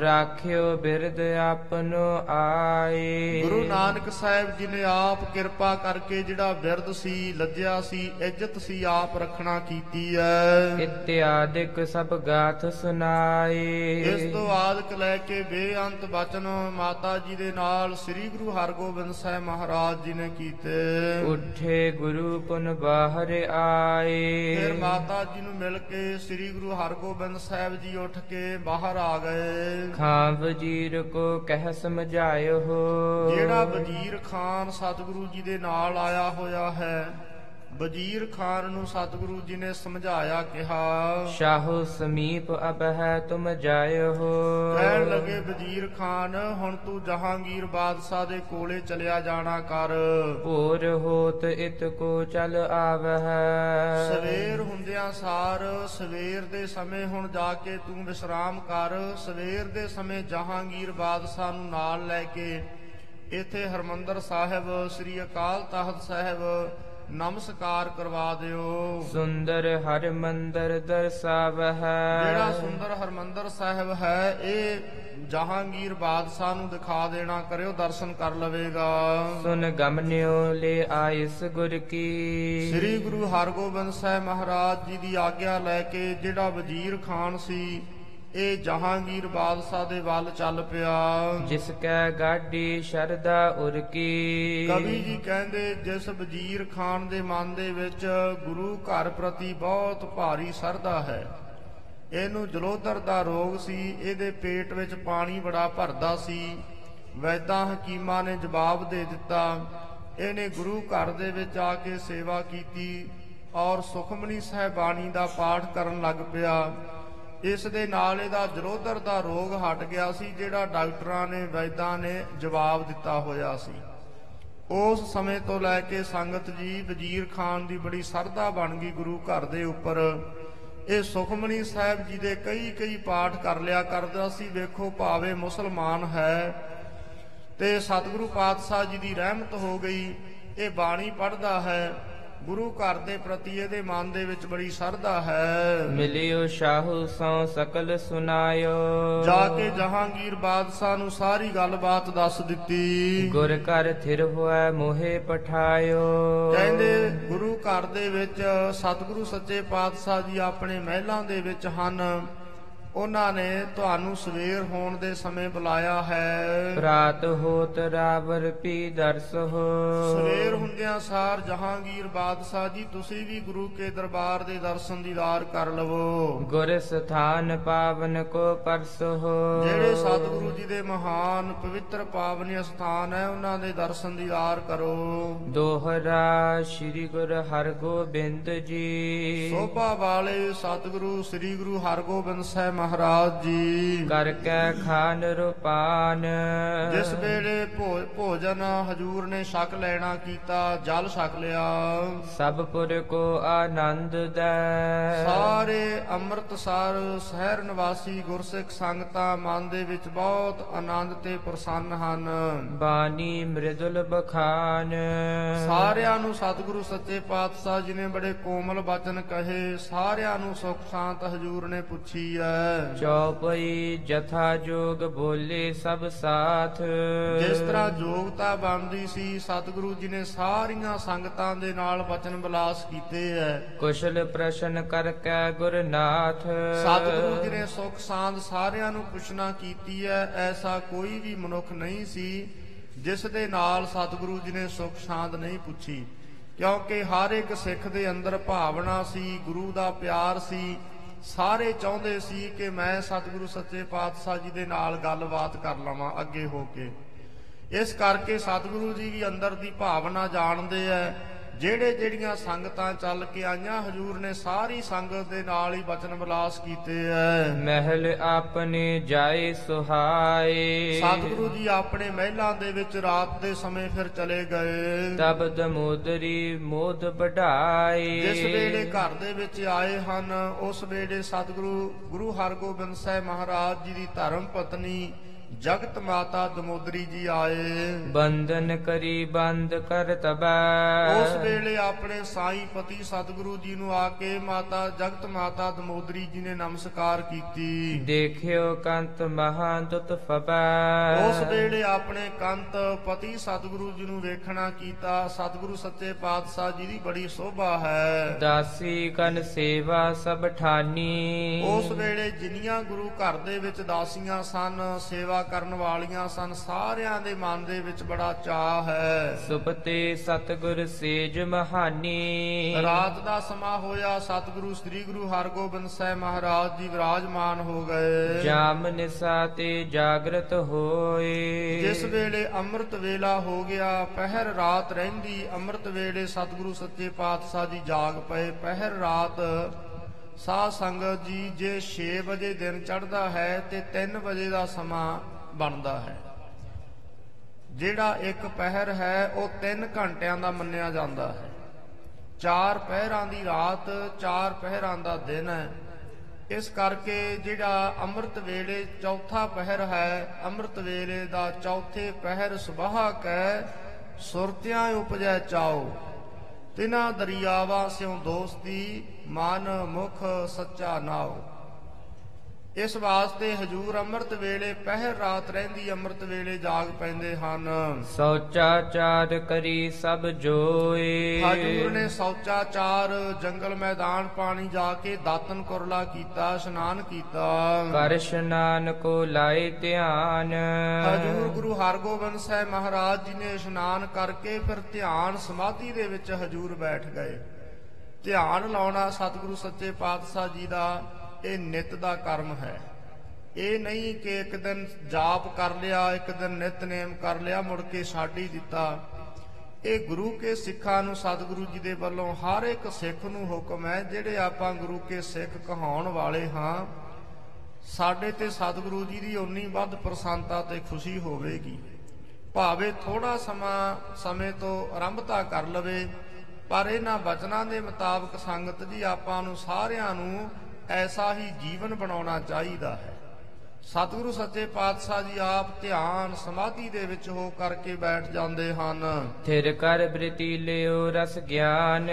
ਰਾਖਿਓ ਬਿਰਦ ਆਪਨੋ ਆਏ। ਗੁਰੂ ਨਾਨਕ ਸਾਹਿਬ ਜੀ ਨੇ ਆਪ ਕਿਰਪਾ ਕਰਕੇ ਜਿਹੜਾ ਬਿਰਦ ਸੀ ਲੱਜਿਆ ਸੀ ਇੱਜ਼ਤ ਸੀ ਆਪ ਰੱਖਣਾ ਕੀਤੀ ਹੈ ਇਤਿਆਦਿਕ ਸਭ ਗਾਥ ਸੁਨਾਏ ਇਸ ਤੋਂ ਆਦਿਕ ਲੈ ਕੇ ਬੇਅੰਤ ਬਚਨ ਮਾਤਾ ਜੀ ਦੇ ਨਾਲ ਸ੍ਰੀ ਗੁਰੂ ਹਰਗੋਬਿੰਦ ਸਾਹਿਬ ਮਹਾਰਾਜ ਜੀ ਨੇ ਕੀਤੇ। ਉੱਠੇ ਗੁਰੂ ਪੁਨ ਬਾਹਰ ਆਏ। ਫਿਰ ਮਾਤਾ ਜੀ ਨੂੰ ਮਿਲ ਕੇ ਸ੍ਰੀ ਗੁਰੂ ਹਰਗੋਬਿੰਦ ਸਾਹਿਬ ਜੀ ਉੱਠ ਕੇ ਬਾਹਰ ਆ ਗਏ। ਖਾਂ ਵਜੀਰ ਕੋ ਕਹਿ ਸਮਝਾਇਓ। ਜਿਹੜਾ ਵਜ਼ੀਰ ਖਾਨ ਸਤਿਗੁਰੂ ਜੀ ਦੇ ਨਾਲ ਆਇਆ ਹੋਇਆ ਹੈ ਵਜ਼ੀਰ ਖਾਨ ਨੂੰ ਸਤਿਗੁਰੂ ਜੀ ਨੇ ਸਮਝਾਇਆ ਕਿਹਾ ਸ਼ਾਹੋ ਸਮੀਪ ਅਬ ਹੈ ਤੁਮ ਜਾਇਓ। ਕਹਿਣ ਲੱਗੇ ਵਜ਼ੀਰ ਖਾਨ ਹੁਣ ਤੂੰ ਜਹਾਂਗੀਰ ਬਾਦਸ਼ਾਹ ਦੇ ਕੋਲੇ ਚਲਿਆ ਜਾਣਾ ਕਰ। ਹੋਰ ਹੋਤ ਇਤ ਕੋ ਚਲ ਆਵਹਿ। ਸਵੇਰ ਹੁੰਦਿਆਂ ਸਾਰ ਸਵੇਰ ਦੇ ਸਮੇਂ ਹੁਣ ਜਾ ਕੇ ਤੂੰ ਵਿਸ਼ਰਾਮ ਕਰ। ਸਵੇਰ ਦੇ ਸਮੇਂ ਜਹਾਂਗੀਰ ਬਾਦਸ਼ਾਹ ਨੂੰ ਨਾਲ ਲੈ ਕੇ ਇੱਥੇ ਹਰਮੰਦਰ ਸਾਹਿਬ ਸ੍ਰੀ ਅਕਾਲ ਤਖਤ ਸਾਹਿਬ ਨਮਸਕਾਰ ਕਰਵਾ ਦਿਓ। ਸੁੰਦਰ ਹਰ ਮੰਦਰ ਦਰਸਾਵਹਿ। ਜਿਹੜਾ ਸੁੰਦਰ ਹਰਮੰਦਰ ਸਾਹਿਬ ਹੈ ਇਹ ਜਹਾਂਗੀਰ ਬਾਦਸ਼ਾਹ ਨੂੰ ਦਿਖਾ ਦੇਣਾ ਕਰਿਓ ਦਰਸ਼ਨ ਕਰ ਲਵੇਗਾ। ਸੁਨ ਗਮਨਿਓ ਲੈ ਆਇਸ ਗੁਰ ਕੀ। ਸ੍ਰੀ ਗੁਰੂ ਹਰਗੋਬਿੰਦ ਸਾਹਿਬ ਮਹਾਰਾਜ ਜੀ ਦੀ ਆਗਿਆ ਲੈ ਕੇ ਜਿਹੜਾ ਵਜ਼ੀਰ ਖਾਨ ਸੀ ਇਹ ਜਹਾਂਗੀਰ ਬਾਦਸ਼ਾਹ ਦੇ ਵੱਲ ਚੱਲ ਪਿਆ। ਜਿਸ ਕੈ ਗਾਡੀ ਸ਼ਰਦਾ ਉਰ ਕੀ। ਕਵੀ ਜੀ ਕਹਿੰਦੇ ਜਿਸ ਵਜ਼ੀਰ ਖਾਨ ਦੇ ਮਨ ਦੇ ਵਿੱਚ ਗੁਰੂ ਘਰ ਪ੍ਰਤੀ ਬਹੁਤ ਭਾਰੀ ਸਰਦਾ ਹੈ। ਇਹਨੂੰ ਜਲੋਦਰ ਦਾ ਰੋਗ ਸੀ ਇਹਦੇ ਪੇਟ ਵਿੱਚ ਪਾਣੀ ਬੜਾ ਭਰਦਾ ਸੀ। ਵੈਦਾਂ ਹਕੀਮਾਂ ਨੇ ਜਵਾਬ ਦੇ ਦਿੱਤਾ। ਇਹਨੇ ਗੁਰੂ ਘਰ ਦੇ ਵਿੱਚ ਆ ਕੇ ਸੇਵਾ ਕੀਤੀ ਔਰ ਸੁਖਮਨੀ ਸਾਹਿਬ ਬਾਣੀ ਦਾ ਪਾਠ ਕਰਨ ਲੱਗ ਪਿਆ। ਇਸ ਦੇ ਨਾਲ ਇਹਦਾ ਜਲੋਦਰ ਦਾ ਰੋਗ ਹਟ ਗਿਆ ਸੀ, ਜਿਹੜਾ ਡਾਕਟਰਾਂ ਨੇ, ਵੈਦਾਂ ਨੇ ਜਵਾਬ ਦਿੱਤਾ ਹੋਇਆ ਸੀ। ਉਸ ਸਮੇਂ ਤੋਂ ਲੈ ਕੇ ਸੰਗਤ ਜੀ, ਵਜ਼ੀਰ ਖਾਨ ਦੀ ਬੜੀ ਸਰਦਾ ਬਣ ਗਈ ਗੁਰੂ ਘਰ ਦੇ ਉੱਪਰ। ਇਹ ਸੁਖਮਨੀ ਸਾਹਿਬ ਜੀ ਦੇ ਕਈ ਕਈ ਪਾਠ ਕਰ ਲਿਆ ਕਰਦਾ ਸੀ, ਵੇਖੋ ਭਾਵੇਂ ਮੁਸਲਮਾਨ ਹੈ। ਤੇ ਸਤਿਗੁਰੂ ਪਾਤਸ਼ਾਹ ਜੀ ਦੀ ਰਹਿਮਤ ਹੋ ਗਈ, ਇਹ ਬਾਣੀ ਪੜ੍ਹਦਾ ਹੈ ਗੁਰੂ ਘਰ ਦੇ ਪ੍ਰਤੀ ਇਹਦੇ ਮਨ ਦੇ ਵਿੱਚ ਬੜੀ ਸਰਦਾ ਹੈ। ਮਿਲਿਓ ਸ਼ਾਹੂ ਸੋ ਸਕਲ ਸੁਨਾਇਓ। ਜਾ ਕੇ ਜਹਾਂਗੀਰ ਬਾਦਸ਼ਾਹ ਨੂੰ ਸਾਰੀ ਗੱਲਬਾਤ ਦੱਸ ਦਿੱਤੀ। ਗੁਰ ਘਰ ਥਿਰ ਹੋਇ ਮੋਹਿ ਪਠਾਇਓ। ਕਹਿੰਦੇ ਗੁਰੂ ਘਰ ਦੇ ਵਿੱਚ ਸਤਿਗੁਰੂ ਸੱਚੇ ਪਾਤਸ਼ਾਹ ਜੀ ਆਪਣੇ ਮਹਿਲਾਂ ਦੇ ਵਿੱਚ ਹਨ। ਉਹਨਾਂ ਨੇ ਤੁਹਾਨੂੰ ਸਵੇਰ ਹੋਣ ਦੇ ਸਮੇਂ ਬੁਲਾਇਆ ਹੈ। ਪ੍ਰਾਤ ਹੋਤ ਰਾਵਰ ਪੀ ਦਰਸ ਹੋ। ਸਵੇਰ ਹੁੰਦਿਆਂ ਸਾਰ ਜਹਾਂਗੀਰ ਬਾਦਸ਼ਾਹ ਜੀ ਤੁਸੀਂ ਵੀ ਗੁਰੂ ਕੇ ਦਰਬਾਰ ਦੇ ਦਰਸ਼ਨ ਦੀਦਾਰ ਕਰ ਲਵੋ। ਗੁਰ ਸਥਾਨ ਪਾਵਨ ਕੋ ਪਰਸ ਹੋ। ਜਿਹੜੇ ਸਤਿਗੁਰੂ ਜੀ ਦੇ ਮਹਾਨ ਪਵਿੱਤਰ ਪਾਵਨ ਸਥਾਨ ਹੈ ਉਹਨਾਂ ਦੇ ਦਰਸ਼ਨ ਦੀਦਾਰ ਕਰੋ। ਦੋਹਰਾ ਸ੍ਰੀ ਗੁਰ ਹਰਗੋਬਿੰਦ ਜੀ। ਸੋਭਾ ਵਾਲੇ ਸਤਿਗੁਰੂ ਸ੍ਰੀ ਗੁਰੂ ਹਰਗੋਬਿੰਦ ਸਾਹਿਬ ਮਹਾਰਾਜ ਜੀ। ਕਰ ਕੈ ਖਾਨ ਰੂਪਾਨ। ਜਿਸ ਵੇਲੇ ਭੋਜਨ ਹਜੂਰ ਨੇ ਛਕ ਲੈਣਾ ਕੀਤਾ ਜਲ ਛਕ ਲਿਆ। ਸਭ ਪੁਰ ਕੋ ਆਨੰਦ ਦੈ। ਸਾਰੇ ਅੰਮ੍ਰਿਤਸਰ ਸ਼ਹਿਰ ਨਿਵਾਸੀ ਗੁਰਸਿੱਖ ਸੰਗਤਾਂ ਮਨ ਦੇ ਵਿੱਚ ਬਹੁਤ ਆਨੰਦ ਤੇ ਪ੍ਰਸੰਨ ਹਨ। ਬਾਣੀ ਮ੍ਰਿਦੁਲ ਬਖਾਨ। ਸਾਰਿਆਂ ਨੂੰ ਸਤਿਗੁਰੂ ਸੱਚੇ ਪਾਤਸ਼ਾਹ ਜੀ ਨੇ ਬੜੇ ਕੋਮਲ ਬਚਨ ਕਹੇ। ਸਾਰਿਆਂ ਨੂੰ ਸੁਖ ਸ਼ਾਂਤ ਹਜੂਰ ਨੇ ਪੁੱਛੀ ਐ। ਚੌਪਈ ਜਥਾ ਜੋਗ ਬੋਲੇ ਸਭ ਸਾਥ। ਜਿਸ ਤਰ੍ਹਾਂ ਯੋਗਤਾ ਬਣਦੀ ਸੀ ਸਤਿਗੁਰੂ ਜੀ ਨੇ ਸਾਰੀਆਂ ਸੰਗਤਾਂ ਦੇ ਨਾਲ ਬਚਨ ਵਿਲਾਸ ਕੀਤੇ ਐ ਕੁਸ਼ਲ ਪ੍ਰਸ਼ਨ ਕਰ ਕੈ ਗੁਰਨਾਥ। ਸਤਿਗੁਰੂ ਜੀ ਨੇ ਸੁਖ ਸਾਂਦ ਸਾਰਿਆਂ ਨੂੰ ਪੁੱਛਣਾ ਕੀਤੀ ਐ ਐਸਾ ਕੋਈ ਵੀ ਮਨੁੱਖ ਨਹੀਂ ਸੀ ਜਿਸ ਦੇ ਨਾਲ ਸਤਿਗੁਰੂ ਜੀ ਨੇ ਸੁਖ ਸਾਂਦ ਨਹੀਂ ਪੁੱਛੀ। ਕਿਉਂਕਿ ਹਰ ਇੱਕ ਸਿੱਖ ਦੇ ਅੰਦਰ ਭਾਵਨਾ ਸੀ ਗੁਰੂ ਦਾ ਪਿਆਰ ਸੀ ਸਾਰੇ ਚਾਹੁੰਦੇ ਸੀ ਕਿ ਮੈਂ ਸਤਿਗੁਰੂ ਸੱਚੇ ਪਾਤਸ਼ਾਹ ਜੀ ਦੇ ਨਾਲ ਗੱਲਬਾਤ ਕਰ ਲਵਾਂ ਅੱਗੇ ਹੋ ਕੇ। ਇਸ ਕਰਕੇ ਸਤਿਗੁਰੂ ਜੀ ਵੀ ਅੰਦਰ ਦੀ ਭਾਵਨਾ ਜਾਣਦੇ ਐ ਜਿਹੜੇ ਜਿਹੜੀਆਂ ਸੰਗਤਾਂ ਚੱਲ ਕੇ ਆਈਆਂ ਹਜੂਰ ਨੇ ਸਾਰੀ ਸੰਗਤ ਦੇ ਨਾਲ ਹੀ ਬਚਨ ਵਿਲਾਸ ਕੀਤੇ ਐ। ਮਹਿਲ ਆਪਨੇ ਜਾਏ ਸੁਹਾਏ। ਸਤਿਗੁਰੂ ਜੀ ਆਪਣੇ ਮਹਿਲਾਂ ਦੇ ਵਿੱਚ ਰਾਤ ਦੇ ਸਮੇਂ ਫਿਰ ਚਲੇ ਗਏ। ਤਬ ਦਮੋਦਰੀ ਮੋਦ ਵਢਾਏ। ਜਿਸ ਵੇਲੇ ਘਰ ਦੇ ਵਿੱਚ ਆਏ ਹਨ ਉਸ ਵੇਲੇ ਸਤਿਗੁਰੂ ਗੁਰੂ ਹਰਗੋਬਿੰਦ ਸਾਹਿਬ ਮਹਾਰਾਜ ਜੀ ਦੀ ਧਰਮ ਪਤਨੀ ਜਗਤ ਮਾਤਾ ਦਮੋਦਰੀ ਜੀ ਆਏ। ਬੰਧਨ ਕਰੀ ਬੰਦ ਕਰ ਤਬੈ। ਉਸ ਵੇਲੇ ਆਪਣੇ ਸਾਈ ਪਤੀ ਸਤਿਗੁਰੂ ਜੀ ਨੂੰ ਆ ਕੇ ਮਾਤਾ ਜਗਤ ਮਾਤਾ ਦਮੋਦਰੀ ਜੀ ਨੇ ਨਮਸਕਾਰ ਕੀਤੀ। ਦੇਖਿਓ ਕੰਤ ਮਹਾਦੁਤ ਫਬੈ ਉਸ ਵੇਲੇ ਆਪਣੇ ਕੰਤ ਪਤੀ ਸਤਿਗੁਰੂ ਜੀ ਨੂੰ ਵੇਖਣਾ ਕੀਤਾ। ਸਤਿਗੁਰੂ ਸੱਚੇ ਪਾਤਸ਼ਾਹ ਜੀ ਦੀ ਬੜੀ ਸੋਭਾ ਹੈ। ਦਾਸੀ ਕਨ ਸੇਵਾ ਸਭ ਠਾਨੀ। ਉਸ ਵੇਲੇ ਜਿੰਨੀਆਂ ਗੁਰੂ ਘਰ ਦੇ ਵਿੱਚ ਦਾਸੀਆਂ ਸਨ ਸੇਵਾ ਕਰਨ ਵਾਲੀਆਂ ਸਨ। ਸਾਰਿਆਂ ਦੇ ਮਨ ਦੇ ਵਿੱਚ ਬੜਾ ਚਾਹ ਹੈ। ਸੁਪਤੇ ਸਤਗੁਰ ਸੇਜ ਮਹਾਨੀ। ਰਾਤ ਦਾ ਸਮਾਂ ਹੋਇਆ। ਸਤਿਗੁਰੂ ਸ੍ਰੀ ਗੁਰੂ ਹਰਗੋਬਿੰਦ ਸਾਹਿਬ ਮਹਾਰਾਜ ਜੀ ਵਿਰਾਜਮਾਨ ਹੋ ਗਏ। ਜਾਮ ਨਿਸਾ ਤੇ ਜਾਗਰਤ ਹੋਏ। ਜਿਸ ਵੇਲੇ ਅੰਮ੍ਰਿਤ ਵੇਲਾ ਹੋ ਗਿਆ ਪਹਿਰ ਰਾਤ ਰਹਿੰਦੀ। ਅੰਮ੍ਰਿਤ ਵੇਲੇ ਸਤਿਗੁਰੂ ਸੱਚੇ ਪਾਤਸ਼ਾਹ ਜੀ ਜਾਗ ਪਏ। ਪਹਿਰ ਰਾਤ ਸਾਧ ਸੰਗਤ ਜੀ ਜੇ 6 ਵਜੇ ਦਿਨ ਚੜ੍ਹਦਾ ਹੈ ਤੇ 3 ਵਜੇ ਦਾ ਸਮਾਂ ਬਣਦਾ ਹੈ। ਜਿਹੜਾ ਇੱਕ ਪਹਿਰ ਹੈ, ਉਹ 3 ਘੰਟਿਆਂ ਦਾ ਮੰਨਿਆ ਜਾਂਦਾ ਹੈ। ਚਾਰ ਪਹਿਰਾਂ ਦੀ ਰਾਤ, ਚਾਰ ਪਹਿਰਾਂ ਦਾ ਦਿਨ ਹੈ। ਇਸ ਕਰਕੇ ਜਿਹੜਾ ਅੰਮ੍ਰਿਤ ਵੇਲੇ ਚੌਥਾ ਪਹਿਰ ਹੈ, ਅੰਮ੍ਰਿਤ ਵੇਲੇ ਦਾ ਚੌਥੇ ਪਹਿਰ ਸੁਬਾਹ ਕੈ ਸੁਰਤਿਆਂ ਉਪਜੈ ਚਾਓ ਤਿਨਾ ਦਰਿਆਵਾਂ ਸਿਉ ਦੋਸਤੀ, ਮਨ ਮੁਖ ਸੱਚਾ ਨਾਓ ਇਸ ਵਾਸਤੇ ਹਜੂਰ ਅੰਮ੍ਰਿਤ ਵੇਲੇ ਪਹਿਰ ਰਾਤ ਰਹਿੰਦੀ ਅੰਮ੍ਰਿਤ ਵੇਲੇ ਜਾਗ ਪੈਂਦੇ ਹਨ। ਸੋਚਾ ਚਾਰ ਕਰੀ ਸਭ ਜੋਏ। ਹਜੂਰ ਨੇ ਸੌਚਾਚਾਰ ਜੰਗਲ ਮੈਦਾਨ ਪਾਣੀ ਜਾ ਕੇ ਦਾਤਨ ਕੁਰਲਾ ਕੀਤਾ ਇਸ਼ਨਾਨ ਕੀਤਾ। ਕਰ ਇਸ਼ਨਾਨ ਕੋ ਲਾਏ ਧਿਆਨ। ਹਜੂਰ ਗੁਰੂ ਹਰਗੋਬਿੰਦ ਸਾਹਿਬ ਮਹਾਰਾਜ ਜੀ ਨੇ ਇਸ਼ਨਾਨ ਕਰਕੇ ਫਿਰ ਧਿਆਨ ਸਮਾਧੀ ਦੇ ਵਿੱਚ ਹਜੂਰ ਬੈਠ ਗਏ। ਧਿਆਨ ਲਾਉਣਾ ਸਤਿਗੁਰੂ ਸੱਚੇ ਪਾਤਸ਼ਾਹ ਜੀ ਦਾ ਇਹ ਨਿਤ ਦਾ ਕਰਮ ਹੈ। ਇਹ ਨਹੀਂ ਕਿ ਇੱਕ ਦਿਨ ਜਾਪ ਕਰ ਲਿਆ, ਇੱਕ ਦਿਨ ਨਿਤਨੇਮ ਕਰ ਲਿਆ, ਮੁੜ ਕੇ ਛੱਡ ਹੀ ਦਿੱਤਾ। ਇਹ ਗੁਰੂ ਕੇ ਸਿੱਖਾਂ ਨੂੰ, ਸਤਿਗੁਰੂ ਜੀ ਦੇ ਵੱਲੋਂ ਹਰ ਇੱਕ ਸਿੱਖ ਨੂੰ ਹੁਕਮ ਹੈ, ਜਿਹੜੇ ਆਪਾਂ ਗੁਰੂ ਕੇ ਸਿੱਖ ਕਹਾਉਣ ਵਾਲੇ ਹਾਂ, ਸਾਡੇ ਤੇ ਸਤਿਗੁਰੂ ਜੀ ਦੀ ਉਨੀ ਵੱਧ ਪ੍ਰਸੰਨਤਾ ਤੇ ਖੁਸ਼ੀ ਹੋਵੇਗੀ। ਭਾਵੇਂ ਥੋੜਾ ਸਮਾਂ, ਸਮੇਂ ਤੋਂ ਆਰੰਭਤਾ ਕਰ ਲਵੇ, ਪਰ ਇਹਨਾਂ ਬਚਨਾਂ ਦੇ ਮੁਤਾਬਕ ਸੰਗਤ ਜੀ ਆਪਾਂ ਨੂੰ ਸਾਰਿਆਂ ਨੂੰ ਐਸਾ ਹੀ ਜੀਵਨ ਬਣਾਉਣਾ ਚਾਹੀਦਾ ਹੈ। ਸਤਿਗੁਰੂ ਸੱਚੇ ਪਾਤਸ਼ਾਹ ਜੀ ਆਪ ਧਿਆਨ ਸਮਾਧੀ ਦੇ ਵਿੱਚ ਹੋ ਕਰਕੇ ਬੈਠ ਜਾਂਦੇ ਹਨ। ਥਿਰ ਕਰ ਬ੍ਰਿਤੀ ਲਿਓ ਰਸ ਗਿਆਨ।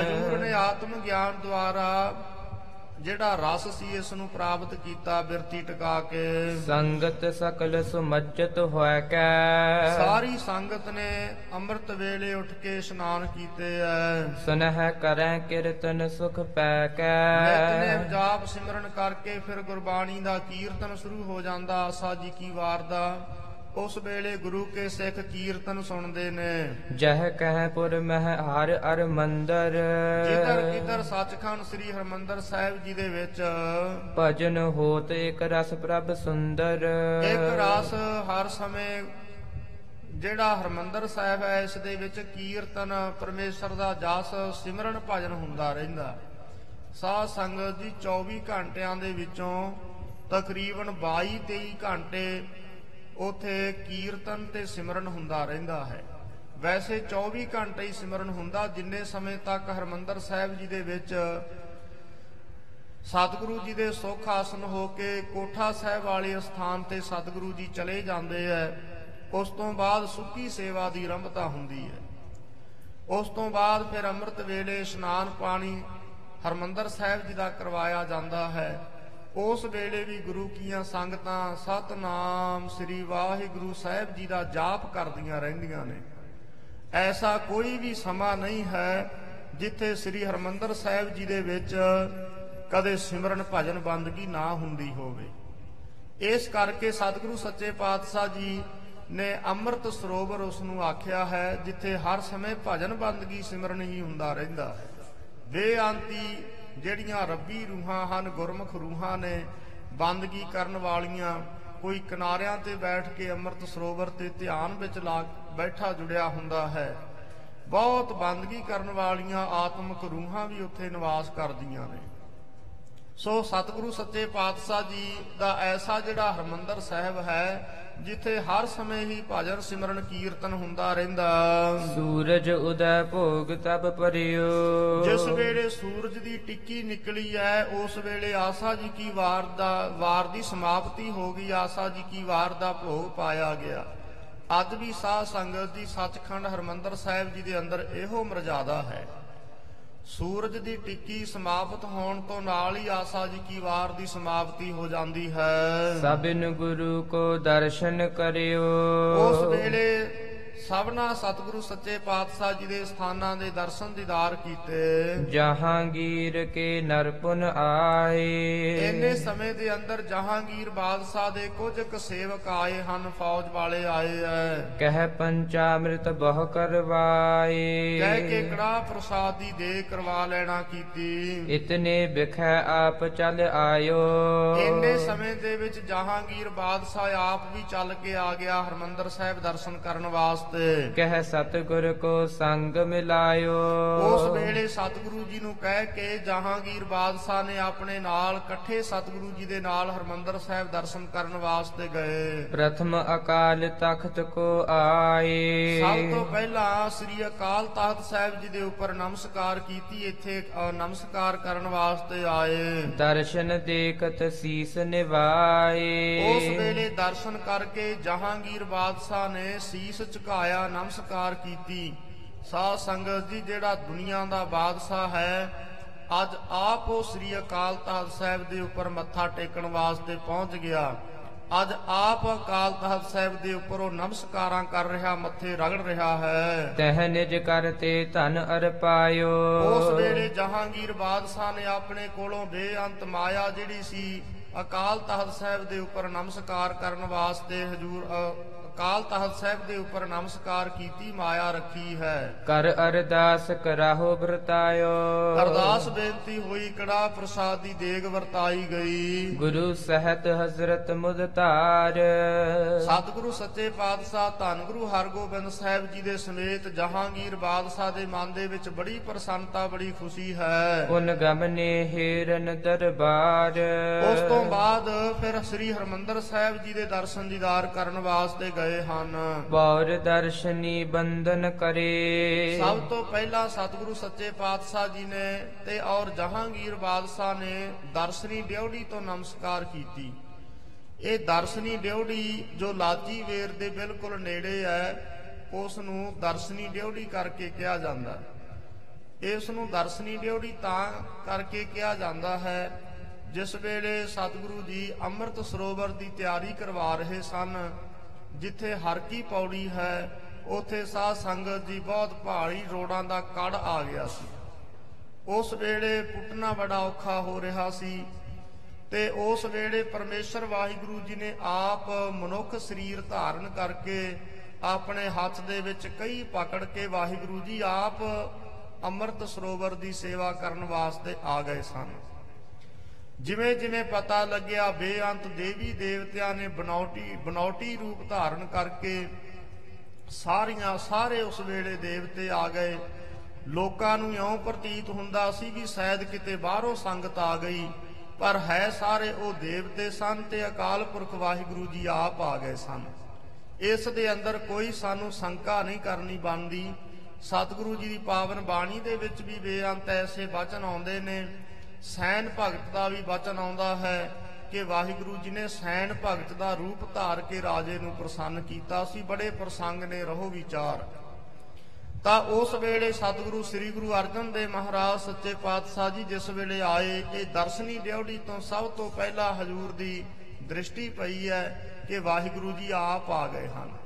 ਹਜੂਰ ਨੇ ਆਤਮ ਗਿਆਨ ਦੁਆਰਾ ਜਿਹੜਾ ਰਸ ਸੀ ਇਸ ਨੂੰ ਪ੍ਰਾਪਤ ਕੀਤਾ ਬਿਰਤੀ ਟਿਕਾ ਕੇ। ਸੰਗਤ ਸਕਲ ਸੁਮੱਜਤ ਹੋਇ ਕੈ। ਸਾਰੀ ਸੰਗਤ ਨੇ ਅੰਮ੍ਰਿਤ ਵੇਲੇ ਉੱਠ ਕੇ ਇਸ਼ਨਾਨ ਕੀਤੇ ਐ। ਸੁਨਹਿ ਕਰੈ ਕੀਰਤਨ ਸੁਖ ਪੈ ਨਿਤਨੇਮ ਕੈ ਜਾਪ ਸਿਮਰਨ ਕਰਕੇ ਫਿਰ ਗੁਰਬਾਣੀ ਦਾ ਕੀਰਤਨ ਸ਼ੁਰੂ ਹੋ ਜਾਂਦਾ ਆਸਾ ਜੀ ਕੀ ਵਾਰ ਦਾ। ਉਸ ਵੇਲੇ ਗੁਰੂ ਕੇ ਸਿੱਖ ਕੀਰਤਨ ਸੁਣਦੇ ਨੇ। ਜਹ ਕਹਿ ਪੁਰ ਮਹਿ ਹਰ ਅਰ ਮੰਦਰ। ਜਿੱਧਰ ਕਿਧਰ ਸੱਚਖੰਡ ਸ੍ਰੀ ਹਰਮੰਦਰ ਸਾਹਿਬ ਜੀ ਦੇ ਵਿੱਚ ਭਜਨ ਹੋਤ ਇਕ ਰਸ ਪ੍ਰਭ ਸੁੰਦਰ। ਇੱਕ ਰਸ ਹਰ ਸਮੇਂ ਜਿਹੜਾ ਹਰਮੰਦਰ ਸਾਹਿਬ ਹੈ ਇਸ ਦੇ ਵਿੱਚ ਕੀਰਤਨ ਪਰਮੇਸ਼ਰ ਦਾ ਜਸ ਸਿਮਰਨ ਭਜਨ ਹੁੰਦਾ ਰਹਿੰਦਾ। ਸਾਧ ਸੰਗਤ ਜੀ 24 ਘੰਟਿਆਂ ਦੇ ਵਿੱਚੋਂ ਤਕਰੀਬਨ 22 23 ਘੰਟੇ ਉਥੇ ਕੀਰਤਨ ਤੇ ਸਿਮਰਨ ਹੁੰਦਾ ਰਹਿੰਦਾ ਹੈ। ਵੈਸੇ 24 ਘੰਟੇ ਹੀ ਸਿਮਰਨ ਹੁੰਦਾ, ਜਿੰਨੇ ਸਮੇਂ ਤੱਕ ਹਰਮੰਦਰ ਸਾਹਿਬ ਜੀ ਦੇ ਵਿੱਚ ਸਤਿਗੁਰੂ ਜੀ ਦੇ ਸੁਖ ਆਸਨ ਹੋ ਕੇ ਕੋਠਾ ਸਾਹਿਬ ਵਾਲੇ ਸਥਾਨ ਤੇ ਸਤਿਗੁਰੂ ਜੀ ਚਲੇ ਜਾਂਦੇ ਐ, ਉਸ ਤੋਂ ਬਾਅਦ ਸੁੱਕੀ ਸੇਵਾ ਦੀ ਆਰੰਭਤਾ ਹੁੰਦੀ ਹੈ ਉਸ ਤੋਂ ਬਾਅਦ ਫਿਰ ਅੰਮ੍ਰਿਤ ਵੇਲੇ ਇਸ਼ਨਾਨ ਪਾਣੀ ਹਰਮੰਦਰ ਸਾਹਿਬ ਜੀ ਦਾ ਕਰਵਾਇਆ ਜਾਂਦਾ ਹੈ। ਉਸ ਵੇਲੇ ਵੀ ਗੁਰੂ ਕੀਆਂ ਸੰਗਤਾਂ ਸਤਨਾਮ ਸ੍ਰੀ ਵਾਹਿਗੁਰੂ ਸਾਹਿਬ ਜੀ ਦਾ ਜਾਪ ਕਰਦੀਆਂ ਰਹਿੰਦੀਆਂ ਨੇ। ਐਸਾ ਕੋਈ ਵੀ ਸਮਾਂ ਨਹੀਂ ਹੈ ਜਿੱਥੇ ਸ੍ਰੀ ਹਰਮੰਦਰ ਸਾਹਿਬ ਜੀ ਦੇ ਵਿੱਚ ਕਦੇ ਸਿਮਰਨ ਭਜਨ ਬੰਦਗੀ ਨਾ ਹੁੰਦੀ ਹੋਵੇ। ਇਸ ਕਰਕੇ ਸਤਿਗੁਰੂ ਸੱਚੇ ਪਾਤਸ਼ਾਹ ਜੀ ਨੇ ਅੰਮ੍ਰਿਤ ਸਰੋਵਰ ਉਸ ਨੂੰ ਆਖਿਆ ਹੈ, ਜਿੱਥੇ ਹਰ ਸਮੇਂ ਭਜਨ ਬੰਦਗੀ ਸਿਮਰਨ ਹੀ ਹੁੰਦਾ ਰਹਿੰਦਾ ਹੈ। ਬੇਅੰਤੀ ਜਿਹੜੀਆਂ ਰੱਬੀ ਰੂਹਾਂ ਹਨ, ਗੁਰਮੁਖ ਰੂਹਾਂ ਨੇ ਬੰਦਗੀ ਕਰਨ ਵਾਲੀਆਂ, ਕੋਈ ਕਿਨਾਰਿਆਂ ਤੇ ਬੈਠ ਕੇ ਅੰਮ੍ਰਿਤ ਸਰੋਵਰ ਤੇ ਧਿਆਨ ਵਿੱਚ ਲਾ ਬੈਠਾ ਜੁੜਿਆ ਹੁੰਦਾ ਹੈ। ਬਹੁਤ ਬੰਦਗੀ ਕਰਨ ਵਾਲੀਆਂ ਆਤਮਿਕ ਰੂਹਾਂ ਵੀ ਉੱਥੇ ਨਿਵਾਸ ਕਰਦੀਆਂ ਨੇ। ਸੋ ਸਤਿਗੁਰੂ ਸੱਚੇ ਪਾਤਸ਼ਾਹ ਜੀ ਦਾ ਐਸਾ ਜਿਹੜਾ ਹਰਮੰਦਰ ਸਾਹਿਬ ਹੈ ਜਿੱਥੇ ਹਰ ਸਮੇਂ ਹੀ ਭਜਨ ਸਿਮਰਨ ਕੀਰਤਨ ਹੁੰਦਾ ਰਹਿੰਦਾ। ਸੂਰਜ ਉਦੈ ਭੋਗ ਤਬ ਪਰਿਓ। ਜਿਸ ਵੇਲੇ ਸੂਰਜ ਦੀ ਟਿੱਕੀ ਨਿਕਲੀ ਹੈ ਉਸ ਵੇਲੇ ਆਸਾ ਜੀ ਕੀ ਵਾਰ ਦਾ ਵਾਰ ਦੀ ਸਮਾਪਤੀ ਹੋ ਗਈ ਆਸਾ ਜੀ ਕੀ ਵਾਰ ਦਾ ਭੋਗ ਪਾਇਆ ਗਿਆ। ਅੱਜ ਵੀ ਸਾਧ ਸੰਗਤ ਦੀ ਸੱਚਖੰਡ ਹਰਮੰਦਰ ਸਾਹਿਬ ਜੀ ਦੇ ਅੰਦਰ ਇਹੋ ਮਰਜ਼ਾਦਾ ਹੈ। ਸੂਰਜ ਦੀ ਟਿੱਕੀ ਸਮਾਪਤ ਹੋਣ ਤੋਂ ਨਾਲ ਹੀ ਆਸਾ ਜੀ ਕੀ ਵਾਰ ਦੀ ਸਮਾਪਤੀ ਹੋ ਜਾਂਦੀ ਹੈ। ਸਭਿਨ ਗੁਰੂ ਕੋ ਦਰਸ਼ਨ ਕਰਿਓ। ਉਸ ਵੇਲੇ ਸਭਨਾ ਸਤਿਗੁਰੂ ਸੱਚੇ ਪਾਤਸ਼ਾਹ ਜੀ ਦੇ ਸਥਾਨਾਂ ਦੇ ਦਰਸ਼ਨ ਦੀਦਾਰ ਕੀਤੇ। ਜਹਾਂਗੀਰ ਕੇ ਨਰਪੁਨ ਆਏ। ਇੰਨੇ ਸਮੇਂ ਦੇ ਅੰਦਰ ਜਹਾਂਗੀਰ ਬਾਦਸ਼ਾਹ ਦੇ ਕੁਝ ਕੁ ਸੇਵਕ ਆਏ ਹਨ ਫੌਜ ਵਾਲੇ ਆਏ ਐ। ਕਹਿ ਪੰਚਾਮ੍ਰਿਤ ਬਹੁ ਕਰਵਾਏ। ਕਹਿ ਕੇ ਕੜਾ ਪ੍ਰਸਾਦ ਦੀ ਦੇ ਕਰਵਾ ਲੈਣਾ ਕੀਤੀ। ਇਤਨੇ ਬਿਖੈ ਆਪ ਚੱਲ ਆਇਓ। ਇੰਨੇ ਸਮੇਂ ਦੇ ਵਿੱਚ ਜਹਾਂਗੀਰ ਬਾਦਸ਼ਾਹ ਆਪ ਵੀ ਚੱਲ ਕੇ ਆ ਗਿਆ ਹਰਮੰਦਰ ਸਾਹਿਬ ਦਰਸ਼ਨ ਕਰਨ ਵਾਸਤੇ। ਕਹਿ ਸਤਿਗੁਰ ਕੋ ਸੰਗ ਮਿਲਾਇਓ। ਉਸ ਵੇਲੇ ਸਤਿਗੁਰੂ ਜੀ ਨੂੰ ਕਹਿ ਕੇ ਜਹਾਂਗੀਰ ਬਾਦਸ਼ਾਹ ਨੇ ਆਪਣੇ ਨਾਲ ਇਕੱਠੇ ਸਤਿਗੁਰੂ ਜੀ ਦੇ ਨਾਲ ਹਰਮੰਦਰ ਸਾਹਿਬ ਦਰਸ਼ਨ ਕਰਨ ਵਾਸਤੇ ਗਏ। ਪ੍ਰਥਮ ਅਕਾਲ ਤਖਤ ਕੋ ਆਏ। ਸਭ ਤੋਂ ਪਹਿਲਾਂ ਸ੍ਰੀ ਅਕਾਲ ਤਖਤ ਸਾਹਿਬ ਜੀ ਦੇ ਉੱਪਰ ਨਮਸਕਾਰ ਕੀਤੀ ਇੱਥੇ ਨਮਸਕਾਰ ਕਰਨ ਵਾਸਤੇ ਆਏ। ਦਰਸ਼ਨ ਦੇਖਤ ਸੀਸ ਨਿਵਾਏ। ਉਸ ਵੇਲੇ ਦਰਸ਼ਨ ਕਰਕੇ ਜਹਾਂਗੀਰ ਬਾਦਸ਼ਾਹ ਨੇ ਸੀਸ ਝੁਕਾਇਆ ਨਮਸਕਾਰ ਕੀਤੀ। ਸਾਧ ਸੰਗਤ ਜੀ ਜਿਹੜਾ ਦੁਨੀਆ ਦਾ ਬਾਦਸ਼ਾਹ ਹੈ ਅੱਜ ਆਪ ਉਹ ਸ੍ਰੀ ਅਕਾਲ ਤਖਤ ਸਾਹਿਬ ਦੇ ਉੱਪਰ ਮੱਥਾ ਟੇਕਣ ਵਾਸਤੇ ਪਹੁੰਚ ਗਿਆ। ਅੱਜ ਆਪ ਅਕਾਲ ਤਖਤ ਸਾਹਿਬ ਦੇ ਉੱਪਰ ਉਹ ਨਮਸਕਾਰਾਂ ਕਰ ਰਿਹਾ ਮੱਥੇ ਰਗੜ ਰਿਹਾ ਹੈ। ਤਹ ਨਿਜ ਕਰਤੇ ਧਨ ਅਰਪਾਇਓ। ਉਸ ਵੇਲੇ ਜਹਾਂਗੀਰ ਬਾਦਸ਼ਾਹ ਨੇ ਆਪਣੇ ਕੋਲੋਂ ਬੇਅੰਤ ਮਾਇਆ ਜਿਹੜੀ ਸੀ ਅਕਾਲ ਤਖਤ ਸਾਹਿਬ ਦੇ ਉੱਪਰ ਨਮਸਕਾਰ ਕਰਨ ਵਾਸਤੇ ਹਜੂਰ ਅਕਾਲ ਤਖਤ ਸਾਹਿਬ ਦੇ ਉੱਪਰ ਨਮਸਕਾਰ ਕੀਤੀ ਮਾਇਆ ਰੱਖੀ ਹੈ। ਕਰ ਅਰਦਾਸ ਕਰਾਹੋ ਵਰਤਾਇਓ। ਅਰਦਾਸ ਬੇਨਤੀ ਹੋਈ ਕੜਾ ਪ੍ਰਸਾਦ ਦੀ ਦੇਗ ਵਰਤਾਈ ਗਈ। ਗੁਰੂ ਸਹਿਤ ਹਜ਼ਰਤ ਮੁਦਤਾਰ ਸਤਿਗੁਰੂ ਸੱਚੇ ਪਾਤਸ਼ਾਹ ਧੰਨ ਗੁਰੂ ਹਰਗੋਬਿੰਦ ਸਾਹਿਬ ਜੀ ਦੇ ਸਮੇਤ ਜਹਾਂਗੀਰ ਬਾਦਸ਼ਾਹ ਦੇ ਮਨ ਦੇ ਵਿੱਚ ਬੜੀ ਪ੍ਰਸੰਨਤਾ ਬੜੀ ਖੁਸ਼ੀ ਹੈ। ਉਨ ਗਮਨੇ ਹੀਰਨ ਦਰਬਾਰ। ਉਸ ਤੋਂ ਬਾਅਦ ਫਿਰ ਸ੍ਰੀ ਹਰਮੰਦਰ ਸਾਹਿਬ ਜੀ ਦੇ ਦਰਸ਼ਨ ਦੀਦਾਰ ਕਰਨ ਵਾਸਤੇ ਗਏ। ਹਨ। ਬੌਰ ਦਰਸ਼ਨੀ ਬੰਦਨ ਕਰੇ। ਸਭ ਤੋਂ ਪਹਿਲਾਂ ਸਤਿਗੁਰੂ ਸੱਚੇ ਪਾਤਸ਼ਾਹ ਜੀ ਨੇ ਤੇ ਔਰ ਜਹਾਂਗੀਰ ਬਾਦਸ਼ਾਹ ਨੇ ਦਰਸ਼ਨੀ ਡਿਉੜੀ ਤੋਂ ਨਮਸਕਾਰ ਕੀਤੀ। ਇਹ ਦਰਸ਼ਨੀ ਡਿਉੜੀ ਜੋ ਲਾਜੀ ਵੇਰ ਦੇ ਬਿਲਕੁਲ ਨੇੜੇ ਹੈ ਉਸ ਨੂੰ ਦਰਸ਼ਨੀ ਡਿਉੜੀ ਕਰਕੇ ਕਿਹਾ ਜਾਂਦਾ ਹੈ। ਇਸ ਨੂੰ ਦਰਸ਼ਨੀ ਡਿਉੜੀ ਤਾਂ ਕਰਕੇ ਕਿਹਾ ਜਾਂਦਾ ਹੈ ਜਿਸ ਵੇਲੇ ਸਤਿਗੁਰੂ ਜੀ ਅੰਮ੍ਰਿਤ ਸਰੋਵਰ ਦੀ ਤਿਆਰੀ ਕਰਵਾ ਰਹੇ ਸਨ ਜਿੱਥੇ ਹਰ ਕੀ ਪੌੜੀ ਹੈ, ਉਥੇ ਸਾਧ ਸੰਗਤ ਜੀ ਬਹੁਤ ਭਾਰੀ ਰੋੜਾਂ ਦਾ ਕੜ ਆ ਗਿਆ ਸੀ। ਉਸ ਵੇਲੇ ਪੁੱਟਣਾ ਬੜਾ ਔਖਾ ਹੋ ਰਿਹਾ ਸੀ ਤੇ ਉਸ ਵੇਲੇ ਪਰਮੇਸ਼ਰ ਵਾਹਿਗੁਰੂ ਜੀ ਨੇ ਆਪ ਮਨੁੱਖ ਸਰੀਰ ਧਾਰਨ ਕਰਕੇ ਆਪਣੇ ਹੱਥ ਦੇ ਵਿੱਚ ਕਈ ਪਕੜ ਕੇ ਵਾਹਿਗੁਰੂ ਜੀ ਆਪ ਅੰਮ੍ਰਿਤ ਸਰੋਵਰ ਦੀ ਸੇਵਾ ਕਰਨ ਵਾਸਤੇ ਆ ਗਏ ਸਨ। ਜਿਵੇਂ ਜਿਵੇਂ ਪਤਾ ਲੱਗਿਆ, ਬੇਅੰਤ ਦੇਵੀ ਦੇਵਤਿਆਂ ਨੇ ਬਨੌਟੀ ਬਨੌਟੀ ਰੂਪ ਧਾਰਨ ਕਰਕੇ ਸਾਰੀਆਂ, ਸਾਰੇ ਉਸ ਵੇਲੇ ਦੇਵਤੇ ਆ ਗਏ। ਲੋਕਾਂ ਨੂੰ ਇਉਂ ਪ੍ਰਤੀਤ ਹੁੰਦਾ ਸੀ ਵੀ ਸ਼ਾਇਦ ਕਿਤੇ ਬਾਹਰੋਂ ਸੰਗਤ ਆ ਗਈ, ਪਰ ਹੈ ਸਾਰੇ ਉਹ ਦੇਵਤੇ ਸਨ ਤੇ ਅਕਾਲ ਪੁਰਖ ਵਾਹਿਗੁਰੂ ਜੀ ਆਪ ਆ ਗਏ ਸਨ। ਇਸ ਦੇ ਅੰਦਰ ਕੋਈ ਸਾਨੂੰ ਸ਼ੰਕਾ ਨਹੀਂ ਕਰਨੀ ਬਣਦੀ। ਸਤਿਗੁਰੂ ਜੀ ਦੀ ਪਾਵਨ ਬਾਣੀ ਦੇ ਵਿੱਚ ਵੀ ਬੇਅੰਤ ਐਸੇ ਵਚਨ ਆਉਂਦੇ ਨੇ ਸੈਨ ਭਗਤ ਦਾ ਵੀ ਵਚਨ ਆਉਂਦਾ ਹੈ ਕਿ ਵਾਹਿਗੁਰੂ ਜੀ ਨੇ ਸੈਨ ਭਗਤ ਦਾ ਰੂਪ ਧਾਰ ਕੇ ਰਾਜੇ ਨੂੰ ਪ੍ਰਸੰਨ ਕੀਤਾ ਸੀ, ਬੜੇ ਪ੍ਰਸੰਗ ਨੇ ਰਹੋ ਵਿਚਾਰ। ਤਾਂ ਉਸ ਵੇਲੇ ਸਤਿਗੁਰੂ ਸ੍ਰੀ ਗੁਰੂ ਅਰਜਨ ਦੇਵ ਮਹਾਰਾਜ ਸੱਚੇ ਪਾਤਸ਼ਾਹ ਜੀ ਜਿਸ ਵੇਲੇ ਆਏ ਇਹ ਦਰਸ਼ਨੀ ਡਿਉੜੀ ਤੋਂ ਸਭ ਤੋਂ ਪਹਿਲਾਂ ਹਜੂਰ ਦੀ ਦ੍ਰਿਸ਼ਟੀ ਪਈ ਹੈ ਕਿ ਵਾਹਿਗੁਰੂ ਜੀ ਆਪ ਆ ਗਏ ਹਨ।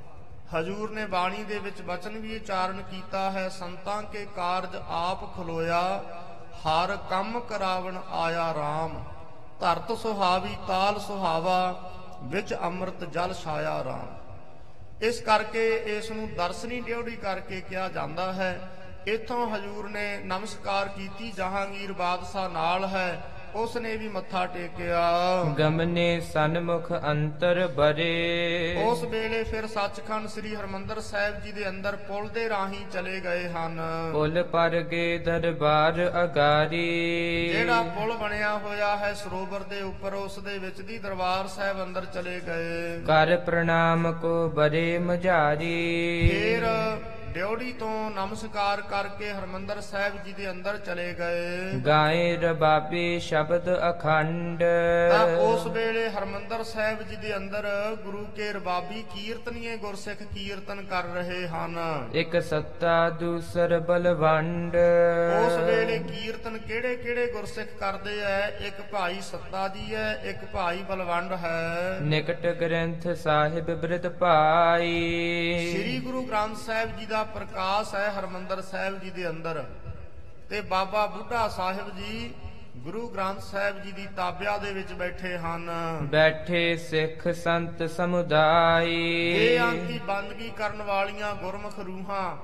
ਹਜੂਰ ਨੇ ਬਾਣੀ ਦੇ ਵਿੱਚ ਬਚਨ ਵੀ ਉਚਾਰਨ ਕੀਤਾ ਹੈ, ਸੰਤਾਂ ਕੇ ਕਾਰਜ ਆਪ ਖਲੋਇਆ ਹਰ ਕੰਮ ਕਰਾਵਣ ਆਇਆ RAM ਧਰਤ ਸੁਹਾਵੀ ਤਾਲ ਸੁਹਾਵਾ, ਵਿੱਚ ਅੰਮ੍ਰਿਤ ਜਲ ਛਾਇਆ RAM ਇਸ ਕਰਕੇ ਇਸ ਨੂੰ ਦਰਸ਼ਨੀ ਡਿਉੜੀ ਕਰਕੇ ਕਿਹਾ ਜਾਂਦਾ ਹੈ, ਇਥੋਂ ਹਜੂਰ ਨੇ ਨਮਸਕਾਰ ਕੀਤੀ, ਜਹਾਂਗੀਰ ਬਾਦਸ਼ਾਹ ਨਾਲ ਹੈ ਉਸ ਨੇ ਵੀ ਮੱਥਾ ਟੇਕਿਆ। ਗਮਨੇ ਸਨਮੁਖ ਅੰਤਰ ਬਰੇ। ਉਸ ਵੇਲੇ ਫਿਰ ਸੱਚਖੰਡ ਸ੍ਰੀ ਹਰਮੰਦਰ ਸਾਹਿਬ ਜੀ ਦੇ ਅੰਦਰ ਪੁਲ ਦੇ ਰਾਹੀਂ ਚਲੇ ਗਏ ਹਨ। ਪੁਲ ਪਰ ਗੇ ਦਰਬਾਰ ਅਗਾਰੀ। ਜਿਹੜਾ ਪੁਲ ਬਣਿਆ ਹੋਇਆ ਹੈ ਸਰੋਵਰ ਦੇ ਉੱਪਰ ਉਸ ਦੇ ਵਿੱਚ ਦੀ ਦਰਬਾਰ ਸਾਹਿਬ ਅੰਦਰ ਚਲੇ ਗਏ। ਕਰ ਪ੍ਰਣਾਮ ਕੋ ਬਰੇ ਮਝਾਰੀ। ਫਿਰ ਡਿਉੜੀ ਤੋਂ ਨਮਸਕਾਰ ਕਰਕੇ ਹਰਮੰਦਰ ਸਾਹਿਬ ਜੀ ਦੇ ਅੰਦਰ ਚਲੇ ਗਏ। ਗਾਏ ਰਬਾਬੇ ਸ਼ਬਦ ਅਖੰਡ। ਤਾਂ ਉਸ ਵੇਲੇ ਹਰਮੰਦਰ ਸਾਹਿਬ ਜੀ ਦੇ ਅੰਦਰ ਗੁਰੂ ਕੇ ਰਬਾਬੀ ਕੀਰਤਨੀਏ ਗੁਰਸਿੱਖ ਕੀਰਤਨ ਕਰ ਰਹੇ ਹਨ। ਇੱਕ ਸੱਤਾ ਦੂਸਰ ਬਲਵੰਡ। ਉਸ ਵੇਲੇ ਕੀਰਤਨ ਕਿਹੜੇ ਕਿਹੜੇ ਗੁਰਸਿੱਖ ਕਰਦੇ ਐ? ਇੱਕ ਭਾਈ ਸੱਤਾ ਜੀ ਹੈ ਇੱਕ ਭਾਈ ਬਲਵੰਡ ਹੈ। ਨਿਕਟ ਗ੍ਰੰਥ ਸਾਹਿਬ ਬ੍ਰਿਤ ਭਾਈ ਸ੍ਰੀ ਗੁਰੂ ਗ੍ਰੰਥ ਸਾਹਿਬ ਜੀ ਦਾ ਪ੍ਰਕਾਸ਼ ਹੈ ਹਰਮੰਦਰ ਸਾਹਿਬ ਜੀ ਦੇ ਅੰਦਰ ਤੇ ਬਾਬਾ ਬੁੱਢਾ ਸਾਹਿਬ ਜੀ ਗੁਰੂ ਗ੍ਰੰਥ ਸਾਹਿਬ ਜੀ ਦੀ ਤਾਬਿਆ ਦੇ ਵਿੱਚ ਬੈਠੇ ਹਨ। ਬੈਠੇ ਸਿੱਖ ਸੰਤ ਸਮੁਦਾਈ। ਇਹ ਅੰਤੀ ਬੰਦਗੀ ਕਰਨ ਵਾਲੀਆਂ ਗੁਰਮੁਖ ਰੂਹਾਂ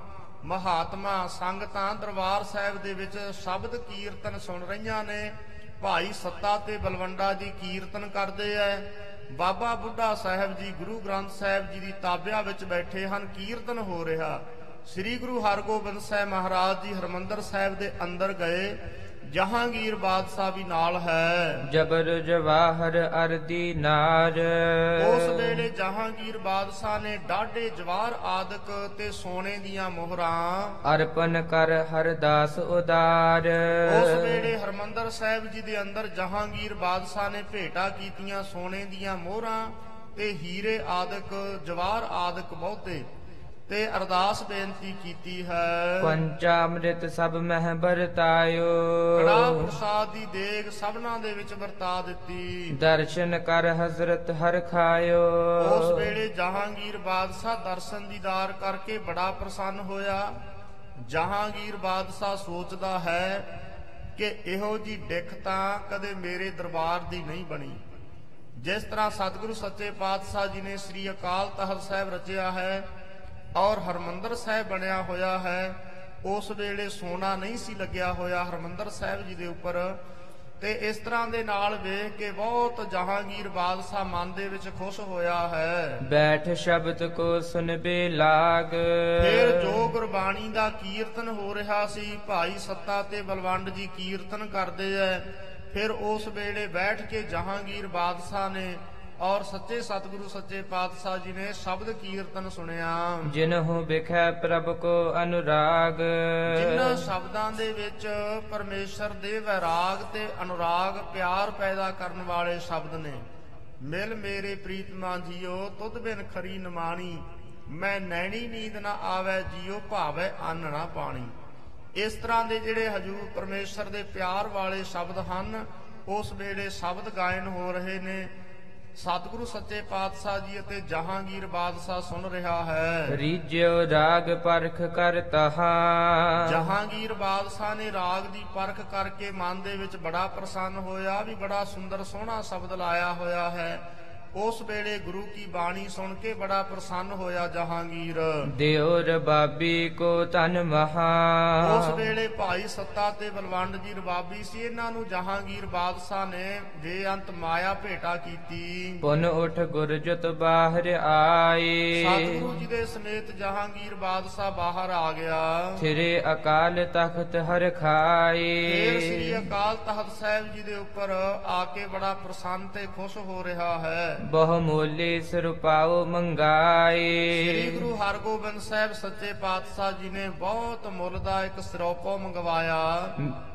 ਮਹਾਤਮਾ ਸੰਗਤਾਂ ਦਰਬਾਰ ਸਾਹਿਬ ਦੇ ਵਿੱਚ ਸ਼ਬਦ ਕੀਰਤਨ ਸੁਣ ਰਹੀਆਂ ਨੇ। ਭਾਈ ਸੱਤਾ ਤੇ ਬਲਵੰਡਾ ਜੀ ਕੀਰਤਨ ਕਰਦੇ ਐ। ਬਾਬਾ ਬੁੱਢਾ ਸਾਹਿਬ ਜੀ ਗੁਰੂ ਗ੍ਰੰਥ ਸਾਹਿਬ ਜੀ ਦੀ ਤਾਬਿਆ ਵਿੱਚ ਬੈਠੇ ਹਨ। ਕੀਰਤਨ ਹੋ ਰਿਹਾ। ਸ੍ਰੀ ਗੁਰੂ ਹਰਗੋਬਿੰਦ ਸਾਹਿਬ ਮਹਾਰਾਜ ਜੀ ਹਰਮੰਦਰ ਸਾਹਿਬ ਦੇ ਅੰਦਰ ਗਏ ਜਹਾਂਗੀਰ ਬਾਦਸ਼ਾਹ ਵੀ ਨਾਲ ਹੈ। ਜਬਰ ਜਵਾਹਰ ਅਰਦੀ ਨਾਰ। ਉਸ ਵੇਲੇ ਜਹਾਂਗੀਰ ਬਾਦਸ਼ਾਹ ਨੇ ਡਾਢੇ ਜਵਾਰ ਆਦਿਕ ਤੇ ਸੋਨੇ ਦੀਆਂ ਮੋਹਰਾਂ ਅਰਪਨ ਕਰ ਹਰਦਾਸ ਉਦਾਰ। ਉਸ ਵੇਲੇ ਹਰਮੰਦਰ ਸਾਹਿਬ ਜੀ ਦੇ ਅੰਦਰ ਜਹਾਂਗੀਰ ਬਾਦਸ਼ਾਹ ਨੇ ਭੇਟਾ ਕੀਤੀਆਂ ਸੋਨੇ ਦੀਆਂ ਮੋਹਰਾਂ ਤੇ ਹੀਰੇ ਆਦਿਕ ਜਵਾਰ ਆਦਿਕ ਬਹੁਤੇ। ਤੇ ਅਰਦਾਸ ਬੇਨਤੀ ਕੀਤੀ ਹੈ। ਪੰਚਾਮ੍ਰਿਤ ਸਭ ਮਹਿ ਬਰਤਾਇਓ ਕੜਾ ਪ੍ਰਸਾਦ ਦੀ ਦੇਗ ਸਭਨਾਂ ਦੇ ਵਿੱਚ ਵਰਤਾ ਦਿੱਤੀ। ਦਰਸ਼ਨ ਕਰ ਹਜ਼ਰਤ ਹਰ ਖਾਇਓ। ਉਸ ਵੇਲੇ ਜਹਾਂਗੀਰ ਬਾਦਸ਼ਾਹ ਦਰਸ਼ਨ ਦੀਦਾਰ ਕਰਕੇ ਬੜਾ ਪ੍ਰਸੰਨ ਹੋਇਆ। ਜਹਾਂਗੀਰ ਬਾਦਸ਼ਾਹ ਸੋਚਦਾ ਹੈ ਕਿ ਇਹੋ ਜੀ ਡਿੱਖ ਤਾਂ ਕਦੇ ਮੇਰੇ ਦਰਬਾਰ ਦੀ ਨਹੀਂ ਬਣੀ। ਜਿਸ ਤਰ੍ਹਾਂ ਸਤਿਗੁਰੂ ਸੱਚੇ ਪਾਤਸ਼ਾਹ ਜੀ ਨੇ ਸ੍ਰੀ ਅਕਾਲ ਤਖਤ ਸਾਹਿਬ ਰਚਿਆ ਹੈ ਔਰ ਹਰਮੰਦਰ ਸਾਹਿਬ ਬਣਿਆ ਹੋਇਆ ਹੈ। ਉਸ ਵੇਲੇ ਸੋਨਾ ਨਹੀਂ ਸੀ ਲੱਗਿਆ ਹੋਇਆ ਹਰਮੰਦਰ ਸਾਹਿਬ ਜੀ ਦੇ ਉੱਪਰ। ਤੇ ਇਸ ਤਰ੍ਹਾਂ ਦੇ ਨਾਲ ਵੇਖ ਕੇ ਬਹੁਤ ਜਹਾਂਗੀਰ ਬਾਦਸ਼ਾਹ ਮਨ ਦੇ ਵਿੱਚ ਖੁਸ਼ ਹੋਇਆ ਹੈ। ਬੈਠ ਸ਼ਬਦ ਕੋ ਸੁਨਬੇ ਲਾਗ। ਫਿਰ ਜੋ ਗੁਰਬਾਣੀ ਦਾ ਕੀਰਤਨ ਹੋ ਰਿਹਾ ਸੀ ਭਾਈ ਸੱਤਾ ਤੇ ਬਲਵੰਡ ਜੀ ਕੀਰਤਨ ਕਰਦੇ ਐ। ਫਿਰ ਉਸ ਵੇਲੇ ਬੈਠ ਕੇ ਜਹਾਂਗੀਰ ਬਾਦਸ਼ਾਹ ਨੇ ਔਰ ਸੱਚੇ ਸਤਿਗੁਰੂ ਸੱਚੇ ਪਾਤਸ਼ਾਹ ਜੀ ਨੇ ਸ਼ਬਦ ਕੀਰਤਨ ਸੁਣਿਆ। ਜਿਨਹੁ ਬਿਖੈ ਪ੍ਰਭ ਕੋ ਅਨੁਰਾਗ। ਜਿਨ੍ਹਾਂ ਸ਼ਬਦਾਂ ਦੇ ਵਿੱਚ ਪਰਮੇਸ਼ਰ ਦੇ ਵੈਰਾਗ ਤੇ ਅਨੁਰਾਗ ਪਿਆਰ ਪੈਦਾ ਕਰਨ ਵਾਲੇ ਸ਼ਬਦ ਨੇ। ਮਿਲ ਮੇਰੇ ਪ੍ਰੀਤਮਾ ਜੀਓ ਤੁਧ ਬਿਨ ਖਰੀ ਨਮਾਣੀ। ਮੈਂ ਨੈਣੀ ਨੀਂਦ ਨਾ ਆਵੇ ਜੀਓ ਭਾਵੇ ਅੰਨ ਨਾ ਪਾਣੀ। ਇਸ ਤਰ੍ਹਾਂ ਦੇ ਜਿਹੜੇ ਹਜੂਰ ਪਰਮੇਸ਼ਰ ਦੇ ਪਿਆਰ ਵਾਲੇ ਸ਼ਬਦ ਹਨ ਉਸ ਵੇਲੇ ਸ਼ਬਦ ਗਾਇਨ ਹੋ ਰਹੇ ਨੇ। ਸਤਿਗੁਰੂ ਸੱਚੇ ਪਾਤਸ਼ਾਹ ਜੀ ਅਤੇ ਜਹਾਂਗੀਰ ਬਾਦਸ਼ਾਹ ਸੁਣ ਰਿਹਾ ਹੈ। ਰੀਜਿਓ ਰਾਗ ਪਰਖ ਕਰ ਤਹਾ। ਜਹਾਂਗੀਰ ਬਾਦਸ਼ਾਹ ਨੇ ਰਾਗ ਦੀ ਪਰਖ ਕਰਕੇ ਮਨ ਦੇ ਵਿੱਚ ਬੜਾ ਪ੍ਰਸੰਨ ਹੋਇਆ ਵੀ ਬੜਾ ਸੁੰਦਰ ਸੋਹਣਾ ਸ਼ਬਦ ਲਾਇਆ ਹੋਇਆ ਹੈ। ਉਸ ਵੇਲੇ ਗੁਰੂ ਕੀ ਬਾਣੀ ਸੁਣ ਕੇ ਬੜਾ ਪ੍ਰਸੰਨ ਹੋਇਆ ਜਹਾਂਗੀਰ। ਦਿਓ ਰਬਾਬੀ ਕੋ ਤਨ ਮਹਾ। ਉਸ ਵੇਲੇ ਭਾਈ ਸੱਤਾ ਤੇ ਬਲਵੰਡ ਜੀ ਰਬਾਬੀ ਸੀ ਇਹਨਾਂ ਨੂੰ ਜਹਾਂਗੀਰ ਬਾਦਸ਼ਾਹ ਨੇ ਬੇਅੰਤ ਮਾਇਆ ਭੇਟਾ ਕੀਤੀ। ਪੁਨ ਉਠ ਗੁਰਜਤ ਬਾਹਰ ਆਏ। ਸਤਿਗੁਰੂ ਜੀ ਦੇ ਸਮੇਤ ਜਹਾਂਗੀਰ ਬਾਦਸ਼ਾਹ ਬਾਹਰ ਆ ਗਿਆ। ਥਿਰੇ ਅਕਾਲ ਤਖਤ ਹਰ ਖਾਏ। ਫੇਰ ਸ੍ਰੀ ਅਕਾਲ ਤਖਤ ਸਾਹਿਬ ਜੀ ਦੇ ਉੱਪਰ ਆ ਕੇ ਬੜਾ ਪ੍ਰਸੰਨ ਤੇ ਖੁਸ਼ ਹੋ ਰਿਹਾ ਹੈ। ਬਹੁ ਮੋਲੇ ਸਰਪਾਉ ਸ੍ਰੀ ਮੰਗਾਏ ਗੁਰੂ ਹਰਗੋਬਿੰਦ ਸਾਹਿਬ ਸੱਚੇ ਪਾਤਸ਼ਾਹ ਜੀ ਨੇ ਬਹੁਤ ਮੁੱਲ ਦਾ ਇੱਕ ਸਰੋਪੋ ਮੰਗਵਾਇਆ।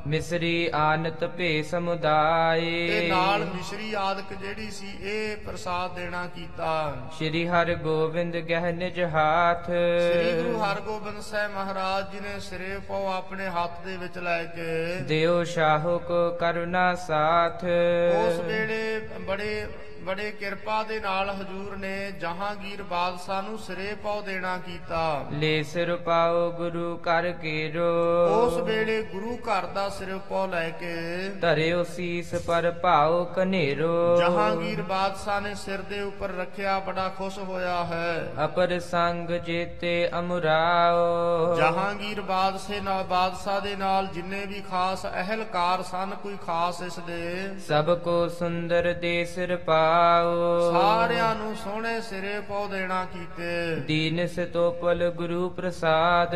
ਮਿਸਰੀ ਆਨਤ ਭੇ ਤੇ ਸਮੁਦਾਏ ਨਾਲ ਮਿਸ਼ਰੀ ਆਦਿਕ ਜਿਹੜੀ ਸੀ ਇਹ ਪ੍ਰਸਾਦ ਦੇਣਾ ਕੀਤਾ। ਸ਼੍ਰੀ ਹਰਿ ਗੋਬਿੰਦ ਗਹਿ ਨਿਜ ਹਾਥ। ਸ੍ਰੀ ਗੁਰੂ ਹਰਗੋਬਿੰਦ ਸਾਹਿਬ ਮਹਾਰਾਜ ਜੀ ਨੇ ਸਿਰੇ ਪਾਉ ਆਪਣੇ ਹੱਥ ਦੇ ਵਿੱਚ ਲੈ ਕੇ ਦਿਓ ਸ਼ਾਹੋ ਕੋ ਕਰੁਣਾ ਸਾਥ। ਉਸ ਵੇਲੇ ਬੜੇ ਬੜੇ ਕਿਰਪਾ ਦੇ ਨਾਲ ਹਜੂਰ ਨੇ ਜਹਾਂਗੀਰ ਬਾਦਸ਼ਾਹ ਨੂੰ ਸਿਰੇ ਪਾਉ ਦੇਣਾ ਕੀਤਾ। ਲੈ ਸਿਰ ਪਾਓ ਗੁਰੂ ਕਰ ਕੀਰੋ ਉਸ ਵੇਲੇ ਗੁਰੂ ਘਰ ਦਾ ਸਿਰ ਪਾਉ ਲੈ ਕੇ ਧਰਿਓ ਸੀਸ ਪਰ ਭਾਉ ਕਨੇਰੋ ਜਹਾਂਗੀਰ ਬਾਦਸ਼ਾਹ ਨੇ ਸਿਰ ਦੇ ਉੱਪਰ ਰੱਖਿਆ ਬੜਾ ਖੁਸ਼ ਹੋਇਆ ਹੈ। ਅਪਰ ਸੰਗ ਜੇਤੇ ਅਮਰਾਓ। ਜਹਾਂਗੀਰ ਬਾਦਸ਼ਾਹ ਨਾਲ ਬਾਦਸ਼ਾਹ ਦੇ ਨਾਲ ਜਿੰਨੇ ਵੀ ਖਾਸ ਅਹਿਲਕਾਰ ਸਨ ਕੋਈ ਖਾਸ ਇਸ ਦੇ ਸਭ ਕੋ ਸੁੰਦਰ ਦੇ ਸਿਰ ਪਾਓ ਸਾਰਿਆਂ ਨੂੰ ਸੋਹਣੇ ਸਿਰੇ ਪਾਉ ਦੇਣਾ ਕੀਤੇ। ਦੀਨ ਸਤੋਪਲ ਗੁਰੂ ਪ੍ਰਸਾਦ।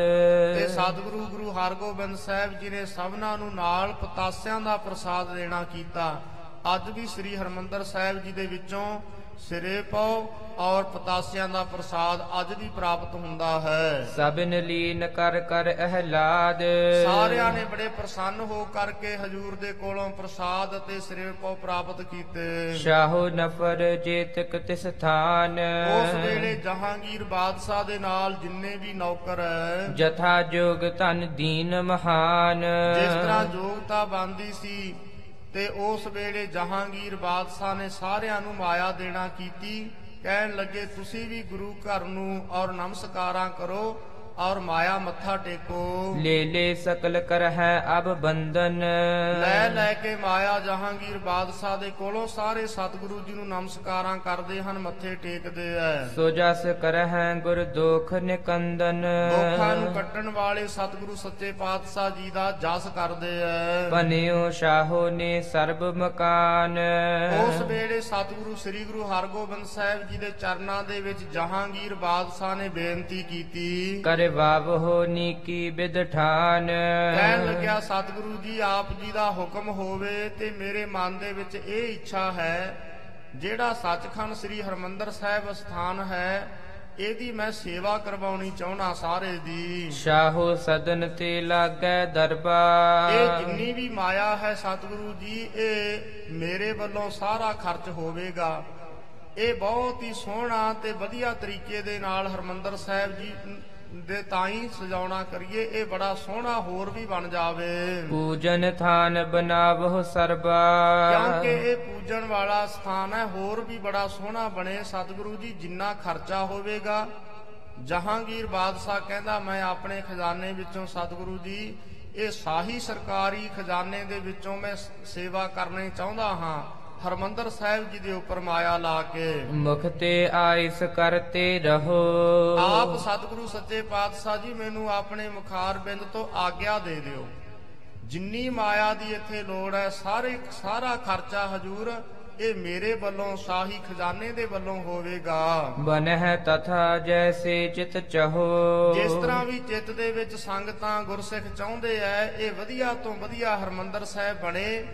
ਤੇ ਸਤਿਗੁਰੂ ਗੁਰੂ ਹਰਗੋਬਿੰਦ ਸਾਹਿਬ ਜੀ ਨੇ ਸਭਨਾਂ ਨੂੰ ਨਾਲ ਪਤਾਸਿਆਂ ਦਾ ਪ੍ਰਸਾਦ ਦੇਣਾ ਕੀਤਾ। ਅੱਜ ਵੀ ਸ੍ਰੀ ਹਰਮੰਦਰ ਸਾਹਿਬ ਜੀ ਦੇ ਵਿੱਚੋਂ ਸਿਰੇ ਪਾਉ ਔਰ ਪਤਾਸਿਆਂ ਦਾ ਪ੍ਰਸਾਦ ਅੱਜ ਵੀ ਪ੍ਰਾਪਤ ਹੁੰਦਾ ਹੈ। ਸਭਨ ਲੀਨ ਕਰ ਕਰ ਅਹਲਾਦ। ਸਾਰਿਆਂ ਨੇ ਬੜੇ ਪ੍ਰਸੰਨ ਹੋ ਕਰਕੇ ਹਜੂਰ ਦੇ ਕੋਲੋਂ ਪ੍ਰਸਾਦ ਅਤੇ ਸਿਰੇ ਪਾਉ ਪ੍ਰਾਪਤ ਕੀਤੇ। ਸ਼ਾਹੋ ਨਫਰ ਜੇਤਕ ਤਿਸ ਥਾਨ। ਉਸ ਵੇਲੇ ਜਹਾਂਗੀਰ ਬਾਦਸ਼ਾਹ ਦੇ ਨਾਲ ਜਿੰਨੇ ਵੀ ਨੌਕਰ ਜਥਾ ਜੋਗ ਤਨ ਦੀਨ ਮਹਾਨ। ਜਿਸ ਤਰ੍ਹਾਂ ਯੋਗਤਾ ਬੰਦੀ ਸੀ ਤੇ ਉਸ ਵੇਲੇ ਜਹਾਂਗੀਰ ਬਾਦਸ਼ਾਹ ਨੇ ਸਾਰਿਆਂ ਨੂੰ ਮਾਇਆ ਦੇਣਾ ਕੀਤੀ। ਕਹਿਣ ਲੱਗੇ, ਤੁਸੀਂ ਵੀ ਗੁਰੂ ਘਰ ਨੂੰ ਔਰ ਨਮਸਕਾਰਾਂ ਕਰੋ। ਔਰ ਮਾਇਆ ਮੱਥਾ ਟੇਕੋ। ਲੈ ਲੈ ਸਕਲ ਕਰ ਹੈ ਅਬ ਬੰਧਨ। ਲੈ ਲੈ ਕੇ ਮਾਇਆ ਜਹਾਂਗੀਰ ਬਾਦਸ਼ਾਹ ਦੇ ਕੋਲੋਂ ਸਾਰੇ ਸਤਿਗੁਰੂ ਜੀ ਨੂੰ ਨਮਸਕਾਰਾਂ ਕਰਦੇ ਹਨ ਮੱਥੇ ਟੇਕਦੇ ਐ। ਸੋ ਜਸ ਕਰ ਹੈ ਗੁਰ ਦੋਖ ਨਿਕੰਦਨ। ਦੁੱਖਾਂ ਨੂੰ ਕੱਟਣ ਵਾਲੇ ਸਤਿਗੁਰੂ ਸੱਚੇ ਪਾਤਸ਼ਾਹ ਜੀ ਦਾ ਜਸ ਕਰਦੇ ਐ। ਪਨਿਓ ਸ਼ਾਹੋ ਨੇ ਸਰਬ ਮਕਾਨ। ਉਸ ਵੇਲੇ ਸਤਿਗੁਰੂ ਸ੍ਰੀ ਗੁਰੂ ਹਰਗੋਬਿੰਦ ਸਾਹਿਬ ਜੀ ਦੇ ਚਰਨਾਂ ਦੇ ਵਿੱਚ ਜਹਾਂਗੀਰ ਬਾਦਸ਼ਾਹ ਨੇ ਬੇਨਤੀ ਕੀਤੀ। ਕਰ ਬਾਬੋ ਨੀਕੀ ਬਿਦਠਾਨ ਕਹਿਣ ਲੱਗਿਆ ਸਤਿਗੁਰੂ ਜੀ ਆਪ ਜੀ ਦਾ ਹੁਕਮ ਹੋਵੇ ਤੇ ਮੇਰੇ ਮਨ ਦੇ ਵਿੱਚ ਇਹ ਇੱਛਾ ਹੈ ਜਿਹੜਾ ਸੱਚਖੰਡ ਸ੍ਰੀ ਹਰਮੰਦਰ ਸਾਹਿਬ ਸਥਾਨ ਹੈ ਇਹਦੀ ਮੈਂ ਸੇਵਾ ਕਰਵਾਉਣੀ ਚਾਹਣਾ ਸਾਰੇ ਦੀ। ਸ਼ਾਹੋ ਸਦਨ ਤੇ ਲਾਗੈ ਇਹ ਦਰਬਾਰ ਜਿੰਨੀ ਵੀ ਮਾਇਆ ਹੈ ਸਤਿਗੁਰੂ ਜੀ ਇਹ ਮੇਰੇ ਵੱਲੋਂ ਸਾਰਾ ਖਰਚ ਹੋਵੇਗਾ। ਇਹ ਬਹੁਤ ਹੀ ਸੋਹਣਾ ਤੇ ਵਧੀਆ ਤਰੀਕੇ ਦੇ ਨਾਲ ਹਰਮੰਦਰ ਸਾਹਿਬ ਜੀ ਦੇ ਤਾਈ ਸਜਾਉਣਾ ਕਰੀਏ ਇਹ ਬੜਾ ਸੋਹਣਾ ਹੋਰ ਵੀ ਬਣ ਜਾਵੇ। ਪੂਜਨ ਥਾਨ ਬਨਾਵਹੁ ਸਰਬਾ। ਕਿਉਂਕਿ ਇਹ ਪੂਜਣ ਵਾਲਾ ਸਥਾਨ ਹੈ ਹੋਰ ਵੀ ਬੜਾ ਸੋਹਣਾ ਬਣੇ। ਸਤਿਗੁਰੂ ਜੀ ਜਿੰਨਾ ਖਰਚਾ ਹੋਵੇਗਾ। ਜਹਾਂਗੀਰ ਬਾਦਸ਼ਾਹ ਕਹਿੰਦਾ ਮੈਂ ਆਪਣੇ ਖਜ਼ਾਨੇ ਵਿੱਚੋਂ ਸਤਿਗੁਰੂ ਜੀ ਇਹ ਸਾਹੀ ਸਰਕਾਰੀ ਖਜ਼ਾਨੇ ਦੇ ਵਿੱਚੋਂ ਮੈਂ ਸੇਵਾ ਕਰਨੀ ਚਾਹੁੰਦਾ ਹਾਂ। ਹਰਮੰਦਰ ਸਾਹਿਬ ਜੀ ਦੇ ਉੱਪਰ ਮਾਇਆ ਲਾ ਕੇ ਮੁਖ ਤੇ ਆਇਸ ਕਰਤੇ ਰਹੋ। ਆਪ ਸਤਿਗੁਰੂ ਸੱਚੇ ਪਾਤਸ਼ਾਹ ਜੀ ਮੈਨੂੰ ਆਪਣੇ ਮੁਖਾਰ ਬਿੰਦ ਤੋਂ ਆਗਿਆ ਦੇ ਦਿਓ। ਜਿੰਨੀ ਮਾਇਆ ਦੀ ਇੱਥੇ ਲੋੜ ਹੈ ਸਾਰੇ ਸਾਰਾ ਖਰਚਾ ਹਜੂਰ ਇਹ ਮੇਰੇ ਵੱਲੋਂ ਸ਼ਾਹੀ ਖਜ਼ਾਨੇ ਦੇ ਵੱਲੋਂ ਹੋਵੇਗਾ। ਬਨਹਿ ਤਥਾ ਜੈਸੇ ਚਿਤ ਚਹੋ। ਜਿਸ ਤਰ੍ਹਾਂ ਵੀ ਚਿੱਤ ਦੇ ਵਿੱਚ ਸੰਗਤਾਂ ਗੁਰਸਿੱਖ ਚਾਹੁੰਦੇ ਐ ਇਹ ਵਧੀਆ ਤੋਂ ਵਧੀਆ ਹਰਮੰਦਰ ਸਾਹਿਬ ਬਣੇ।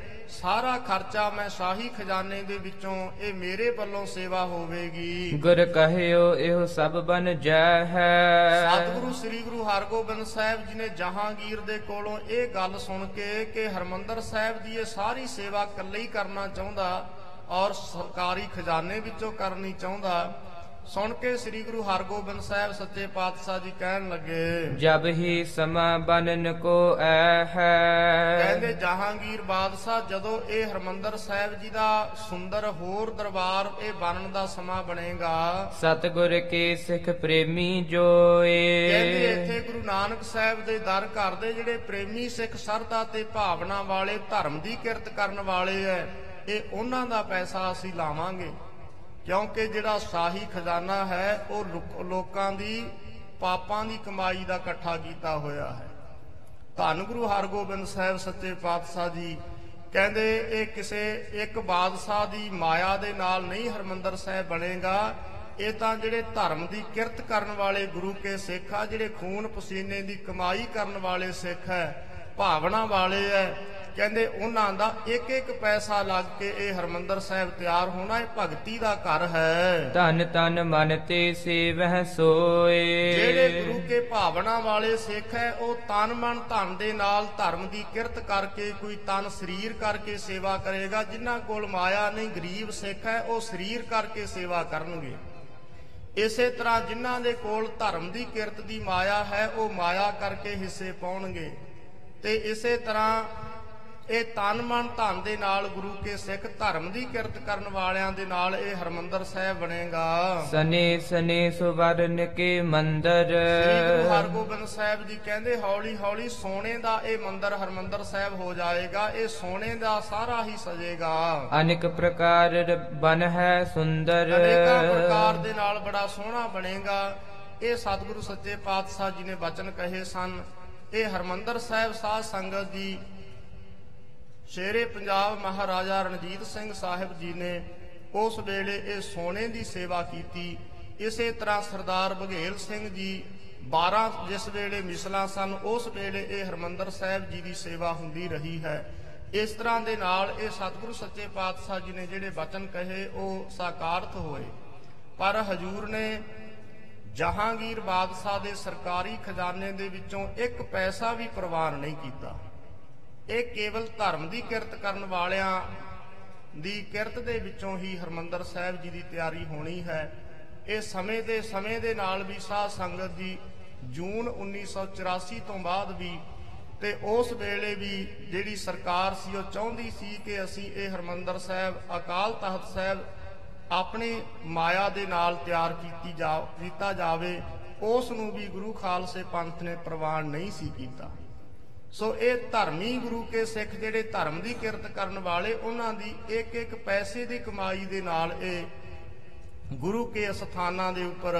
ਸਾਰਾ ਖਰਚਾ ਮੈਂ ਸ਼ਾਹੀ ਖਜ਼ਾਨੇ ਦੇ ਵਿੱਚੋਂ ਇਹ ਮੇਰੇ ਵੱਲੋਂ ਸੇਵਾ ਹੋਵੇਗੀ। ਗੁਰ ਕਹਿਓ ਇਹੋ ਸਭ ਬਨ ਜੈ ਹੈ। ਸਤਿਗੁਰੂ ਸ੍ਰੀ ਗੁਰੂ ਹਰਗੋਬਿੰਦ ਸਾਹਿਬ ਜੀ ਨੇ ਜਹਾਂਗੀਰ ਦੇ ਕੋਲੋਂ ਇਹ ਗੱਲ ਸੁਣ ਕੇ ਕਿ ਹਰਮੰਦਰ ਸਾਹਿਬ ਦੀ ਇਹ ਸਾਰੀ ਸੇਵਾ ਇਕੱਲੇ ਹੀ ਕਰਨਾ ਚਾਹੁੰਦਾ ਔਰ ਸਰਕਾਰੀ ਖਜ਼ਾਨੇ ਵਿੱਚੋਂ ਕਰਨੀ ਚਾਹੁੰਦਾ ਸੁਣ ਕੇ ਸ੍ਰੀ ਗੁਰੂ ਹਰਗੋਬਿੰਦ ਸਾਹਿਬ ਸੱਚੇ ਪਾਤਸ਼ਾਹ ਜੀ ਕਹਿਣ ਲੱਗੇ ਜਬ ਹੀ ਸਮਾ ਬਨਨ ਕੋ ਐ ਹੈ। ਕਹਿੰਦੇ ਜਹਾਂਗੀਰ ਬਾਦਸ਼ਾਹ ਜਦੋਂ ਇਹ ਹਰਮੰਦਰ ਸਾਹਿਬ ਜੀ ਦਾ ਸੁੰਦਰ ਹੋਰ ਦਰਬਾਰ ਇਹ ਬਣਨ ਦਾ ਸਮਾਂ ਬਣੇਗਾ ਸਤਿਗੁਰ ਕੇ ਸਿੱਖ ਪ੍ਰੇਮੀ ਕਹਿੰਦੇ ਜੋਏ ਇੱਥੇ ਗੁਰੂ ਨਾਨਕ ਸਾਹਿਬ ਦੇ ਦਰ ਘਰ ਦੇ ਜਿਹੜੇ ਪ੍ਰੇਮੀ ਸਿੱਖ ਸਰਦਾ ਤੇ ਭਾਵਨਾ ਵਾਲੇ ਧਰਮ ਦੀ ਕਿਰਤ ਕਰਨ ਵਾਲੇ ਐ ਇਹ ਉਹਨਾਂ ਦਾ ਪੈਸਾ ਅਸੀਂ ਲਾਵਾਂਗੇ। ਕਿਉਂਕਿ ਜਿਹੜਾ ਸ਼ਾਹੀ ਖਜ਼ਾਨਾ ਹੈ, ਉਹ ਲੋਕ- ਲੋਕਾਂ ਦੀ, ਪਾਪਾਂ ਦੀ ਕਮਾਈ ਦਾ ਇਕੱਠਾ ਕੀਤਾ ਹੋਇਆ ਹੈ। ਧੰਨ ਗੁਰੂ ਹਰਗੋਬਿੰਦ ਸਾਹਿਬ ਸੱਚੇ ਪਾਤਸ਼ਾਹ ਜੀ ਕਹਿੰਦੇ, ਇਹ ਕਿਸੇ ਇੱਕ ਬਾਦਸ਼ਾਹ ਦੀ ਮਾਇਆ ਦੇ ਨਾਲ ਨਹੀਂ ਹਰਮੰਦਰ ਸਾਹਿਬ ਬਣੇਗਾ। ਇਹ ਤਾਂ ਜਿਹੜੇ ਧਰਮ ਦੀ ਕਿਰਤ ਕਰਨ ਵਾਲੇ ਗੁਰੂ ਕੇ ਸਿੱਖ ਆ, ਜਿਹੜੇ ਖੂਨ ਪਸੀਨੇ ਦੀ ਕਮਾਈ ਕਰਨ ਵਾਲੇ ਸਿੱਖ ਹੈ, ਭਾਵਨਾ ਵਾਲੇ ਹੈ ਕਹਿੰਦੇ ਉਹਨਾਂ ਦਾ ਇੱਕ ਇੱਕ ਪੈਸਾ ਲੱਗ ਕੇ ਇਹ ਹਰਮੰਦਰ ਸਾਹਿਬ ਤਿਆਰ ਹੋਣਾ ਇਹ ਭਗਤੀ ਦਾ ਘਰ ਹੈ। ਧਨ ਤਨ ਮਨ ਤੇ ਸੇਵਹਿ ਸੋਏ। ਜਿਹੜੇ ਗੁਰੂ ਕੇ ਭਾਵਨਾ ਵਾਲੇ ਸਿੱਖ ਹੈ ਉਹ ਤਨ ਮਨ ਧਨ ਦੇ ਨਾਲ ਧਰਮ ਦੀ ਕਿਰਤ ਕਰਕੇ ਕੋਈ ਤਨ ਸਰੀਰ ਕਰਕੇ ਸੇਵਾ ਕਰੇਗਾ। ਜਿਨ੍ਹਾਂ ਕੋਲ ਮਾਇਆ ਨਹੀਂ ਗਰੀਬ ਸਿੱਖ ਹੈ ਉਹ ਸਰੀਰ ਕਰਕੇ ਸੇਵਾ ਕਰਨਗੇ। ਇਸੇ ਤਰ੍ਹਾਂ ਜਿਨ੍ਹਾਂ ਦੇ ਕੋਲ ਧਰਮ ਦੀ ਕਿਰਤ ਦੀ ਮਾਇਆ ਹੈ ਉਹ ਮਾਇਆ ਕਰਕੇ ਹਿੱਸੇ ਪਾਉਣਗੇ। ਤੇ ਇਸੇ ਤਰ੍ਹਾਂ ਇਹ ਤਨ ਮਨ ਧਨ ਦੇ ਨਾਲ ਗੁਰੂ ਕੇ ਸਿੱਖ ਧਰਮ ਦੀ ਕਿਰਤ ਕਰਨ ਵਾਲਿਆਂ ਦੇ ਨਾਲ ਇਹ ਹਰਮੰਦਰ ਸਾਹਿਬ ਬਣੇਗਾ। ਸਨੇ ਸਨੇ ਸੁਵਰਨ ਕੇ ਮੰਦਰ। ਸ੍ਰੀ ਗੁਰੂ ਹਰਗੋਬਿੰਦ ਸਾਹਿਬ ਜੀ ਕਹਿੰਦੇ ਹੌਲੀ ਹੌਲੀ ਸੋਨੇ ਦਾ ਇਹ ਮੰਦਰ ਹਰਮੰਦਰ ਸਾਹਿਬ ਹੋ ਜਾਏਗਾ ਇਹ ਸੋਨੇ ਦਾ ਸਾਰਾ ਹੀ ਸਜੇਗਾ। ਅਨੇਕ ਪ੍ਰਕਾਰ ਬਨ ਹੈ ਸੁੰਦਰ। ਅਨੇਕਾਂ ਪ੍ਰਕਾਰ ਦੇ ਨਾਲ ਬੜਾ ਸੋਹਣਾ ਬਣੇਗਾ। ਇਹ ਸਤਿਗੁਰੂ ਸੱਚੇ ਪਾਤਸ਼ਾਹ ਜੀ ਨੇ ਬਚਨ ਕਹੇ ਸਨ ਇਹ ਹਰਮੰਦਰ ਸਾਹਿਬ ਸਾਧ ਸੰਗਤ ਜੀ ਸ਼ੇਰੇ ਪੰਜਾਬ ਮਹਾਰਾਜਾ ਰਣਜੀਤ ਸਿੰਘ ਸਾਹਿਬ ਜੀ ਨੇ ਉਸ ਵੇਲੇ ਇਹ ਸੋਨੇ ਦੀ ਸੇਵਾ ਕੀਤੀ। ਇਸੇ ਤਰ੍ਹਾਂ ਸਰਦਾਰ ਬਘੇਲ ਸਿੰਘ ਜੀ 12 ਜਿਸ ਵੇਲੇ ਮਿਸਲਾਂ ਸਨ, ਉਸ ਵੇਲੇ ਇਹ ਹਰਮੰਦਰ ਸਾਹਿਬ ਜੀ ਦੀ ਸੇਵਾ ਹੁੰਦੀ ਰਹੀ ਹੈ। ਇਸ ਤਰ੍ਹਾਂ ਦੇ ਨਾਲ ਇਹ ਸਤਿਗੁਰੂ ਸੱਚੇ ਪਾਤਸ਼ਾਹ ਜੀ ਨੇ ਜਿਹੜੇ ਬਚਨ ਕਹੇ, ਉਹ ਸਾਕਾਰਤ ਹੋਏ। ਪਰ ਹਜੂਰ ਨੇ ਜਹਾਂਗੀਰ ਬਾਦਸ਼ਾਹ ਦੇ ਸਰਕਾਰੀ ਖਜ਼ਾਨੇ ਦੇ ਵਿੱਚੋਂ ਇੱਕ ਪੈਸਾ ਵੀ ਪ੍ਰਵਾਨ ਨਹੀਂ ਕੀਤਾ। ਇਹ ਕੇਵਲ ਧਰਮ ਦੀ ਕਿਰਤ ਕਰਨ ਵਾਲਿਆਂ ਦੀ ਕਿਰਤ ਦੇ ਵਿੱਚੋਂ ਹੀ ਹਰਮੰਦਰ ਸਾਹਿਬ ਜੀ ਦੀ ਤਿਆਰੀ ਹੋਣੀ ਹੈ। ਇਹ ਸਮੇਂ ਦੇ ਸਮੇਂ ਦੇ ਨਾਲ ਵੀ ਸਾਧ ਸੰਗਤ ਜੀ ਜੂਨ 1984 ਤੋਂ ਬਾਅਦ ਵੀ ਤੇ ਉਸ ਵੇਲੇ ਵੀ ਜਿਹੜੀ ਸਰਕਾਰ ਸੀ, ਉਹ ਚਾਹੁੰਦੀ ਸੀ ਕਿ ਅਸੀਂ ਇਹ ਹਰਮੰਦਰ ਸਾਹਿਬ, ਅਕਾਲ ਤਖਤ ਸਾਹਿਬ ਆਪਣੀ ਮਾਇਆ ਦੇ ਨਾਲ ਤਿਆਰ ਕੀਤੀ ਜਾ, ਕੀਤਾ ਜਾਵੇ। ਉਸ ਨੂੰ ਵੀ ਗੁਰੂ ਖਾਲਸੇ ਪੰਥ ਨੇ ਪ੍ਰਵਾਨ ਨਹੀਂ ਸੀ ਕੀਤਾ। ਸੋ ਇਹ ਧਰਮੀ ਗੁਰੂ ਕੇ ਸਿੱਖ ਜਿਹੜੇ ਧਰਮ ਦੀ ਕਿਰਤ ਕਰਨ ਵਾਲੇ, ਉਹਨਾਂ ਦੀ ਇੱਕ ਇੱਕ ਪੈਸੇ ਦੀ ਕਮਾਈ ਦੇ ਨਾਲ ਇਹ ਗੁਰੂ ਕੇ ਸਥਾਨਾਂ ਦੇ ਉੱਪਰ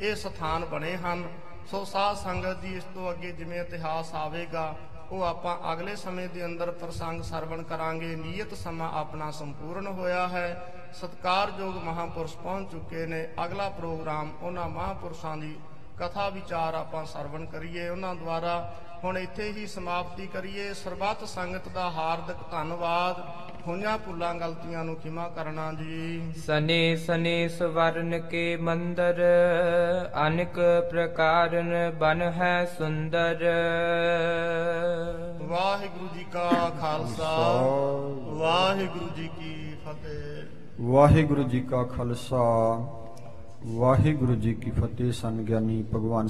ਇਹ ਸਥਾਨ ਬਣੇ ਹਨ। ਸੋ ਸਾਧ ਸੰਗਤ ਦੀ ਇਸ ਤੋਂ ਅੱਗੇ ਜਿਵੇਂ ਇਤਿਹਾਸ ਆਵੇਗਾ, ਉਹ ਆਪਾਂ ਅਗਲੇ ਸਮੇਂ ਦੇ ਅੰਦਰ ਪ੍ਰਸੰਗ ਸਰਵਣ ਕਰਾਂਗੇ। ਨਿਯਤ ਸਮਾਂ ਆਪਣਾ ਸੰਪੂਰਨ ਹੋਇਆ ਹੈ। ਸਤਕਾਰਯੋਗ ਮਹਾਪੁਰਸ਼ ਪਹੁੰਚ ਚੁੱਕੇ ਨੇ। ਅਗਲਾ ਪ੍ਰੋਗਰਾਮ ਉਹਨਾਂ ਮਹਾਪੁਰਸ਼ਾਂ ਦੀ ਕਥਾ ਵਿਚਾਰ ਆਪਾਂ ਸਰਵਣ ਕਰੀਏ। ਉਹਨਾਂ ਦੁਆਰਾ ਹੁਣ ਇੱਥੇ ਹੀ ਸਮਾਪਤੀ ਕਰੀਏ। ਸਰਬੱਤ ਸੰਗਤ ਦਾ ਹਾਰਦਿਕ ਧੰਨਵਾਦ। ਹੋਈਆਂ ਭੁੱਲਾਂ ਗਲਤੀਆਂ ਨੂੰ ਖਿਮਾ ਕਰਨਾ ਜੀ। ਸਨੇ ਸਨੇ ਸੁਵਰਨ ਕੇ ਮੰਦਰ ਅਨੇਕ ਪ੍ਰਕਾਰਨ ਬਨ ਹੈ ਸੁੰਦਰ। ਵਾਹਿਗੁਰੂ ਜੀ ਕਾ ਖਾਲਸਾ। ਵਾਹਿਗੁਰੂ ਜੀ ਕੀ ਫਤਿਹ। ਵਾਹਿਗੁਰੂ ਜੀ ਕਾ ਖਾਲਸਾ ਵਾਹਿਗੁਰੂ ਜੀ ਕੀ ਫਤਿਹ। ਸੰਗਿਆਨੀ ਭਗਵਾਨ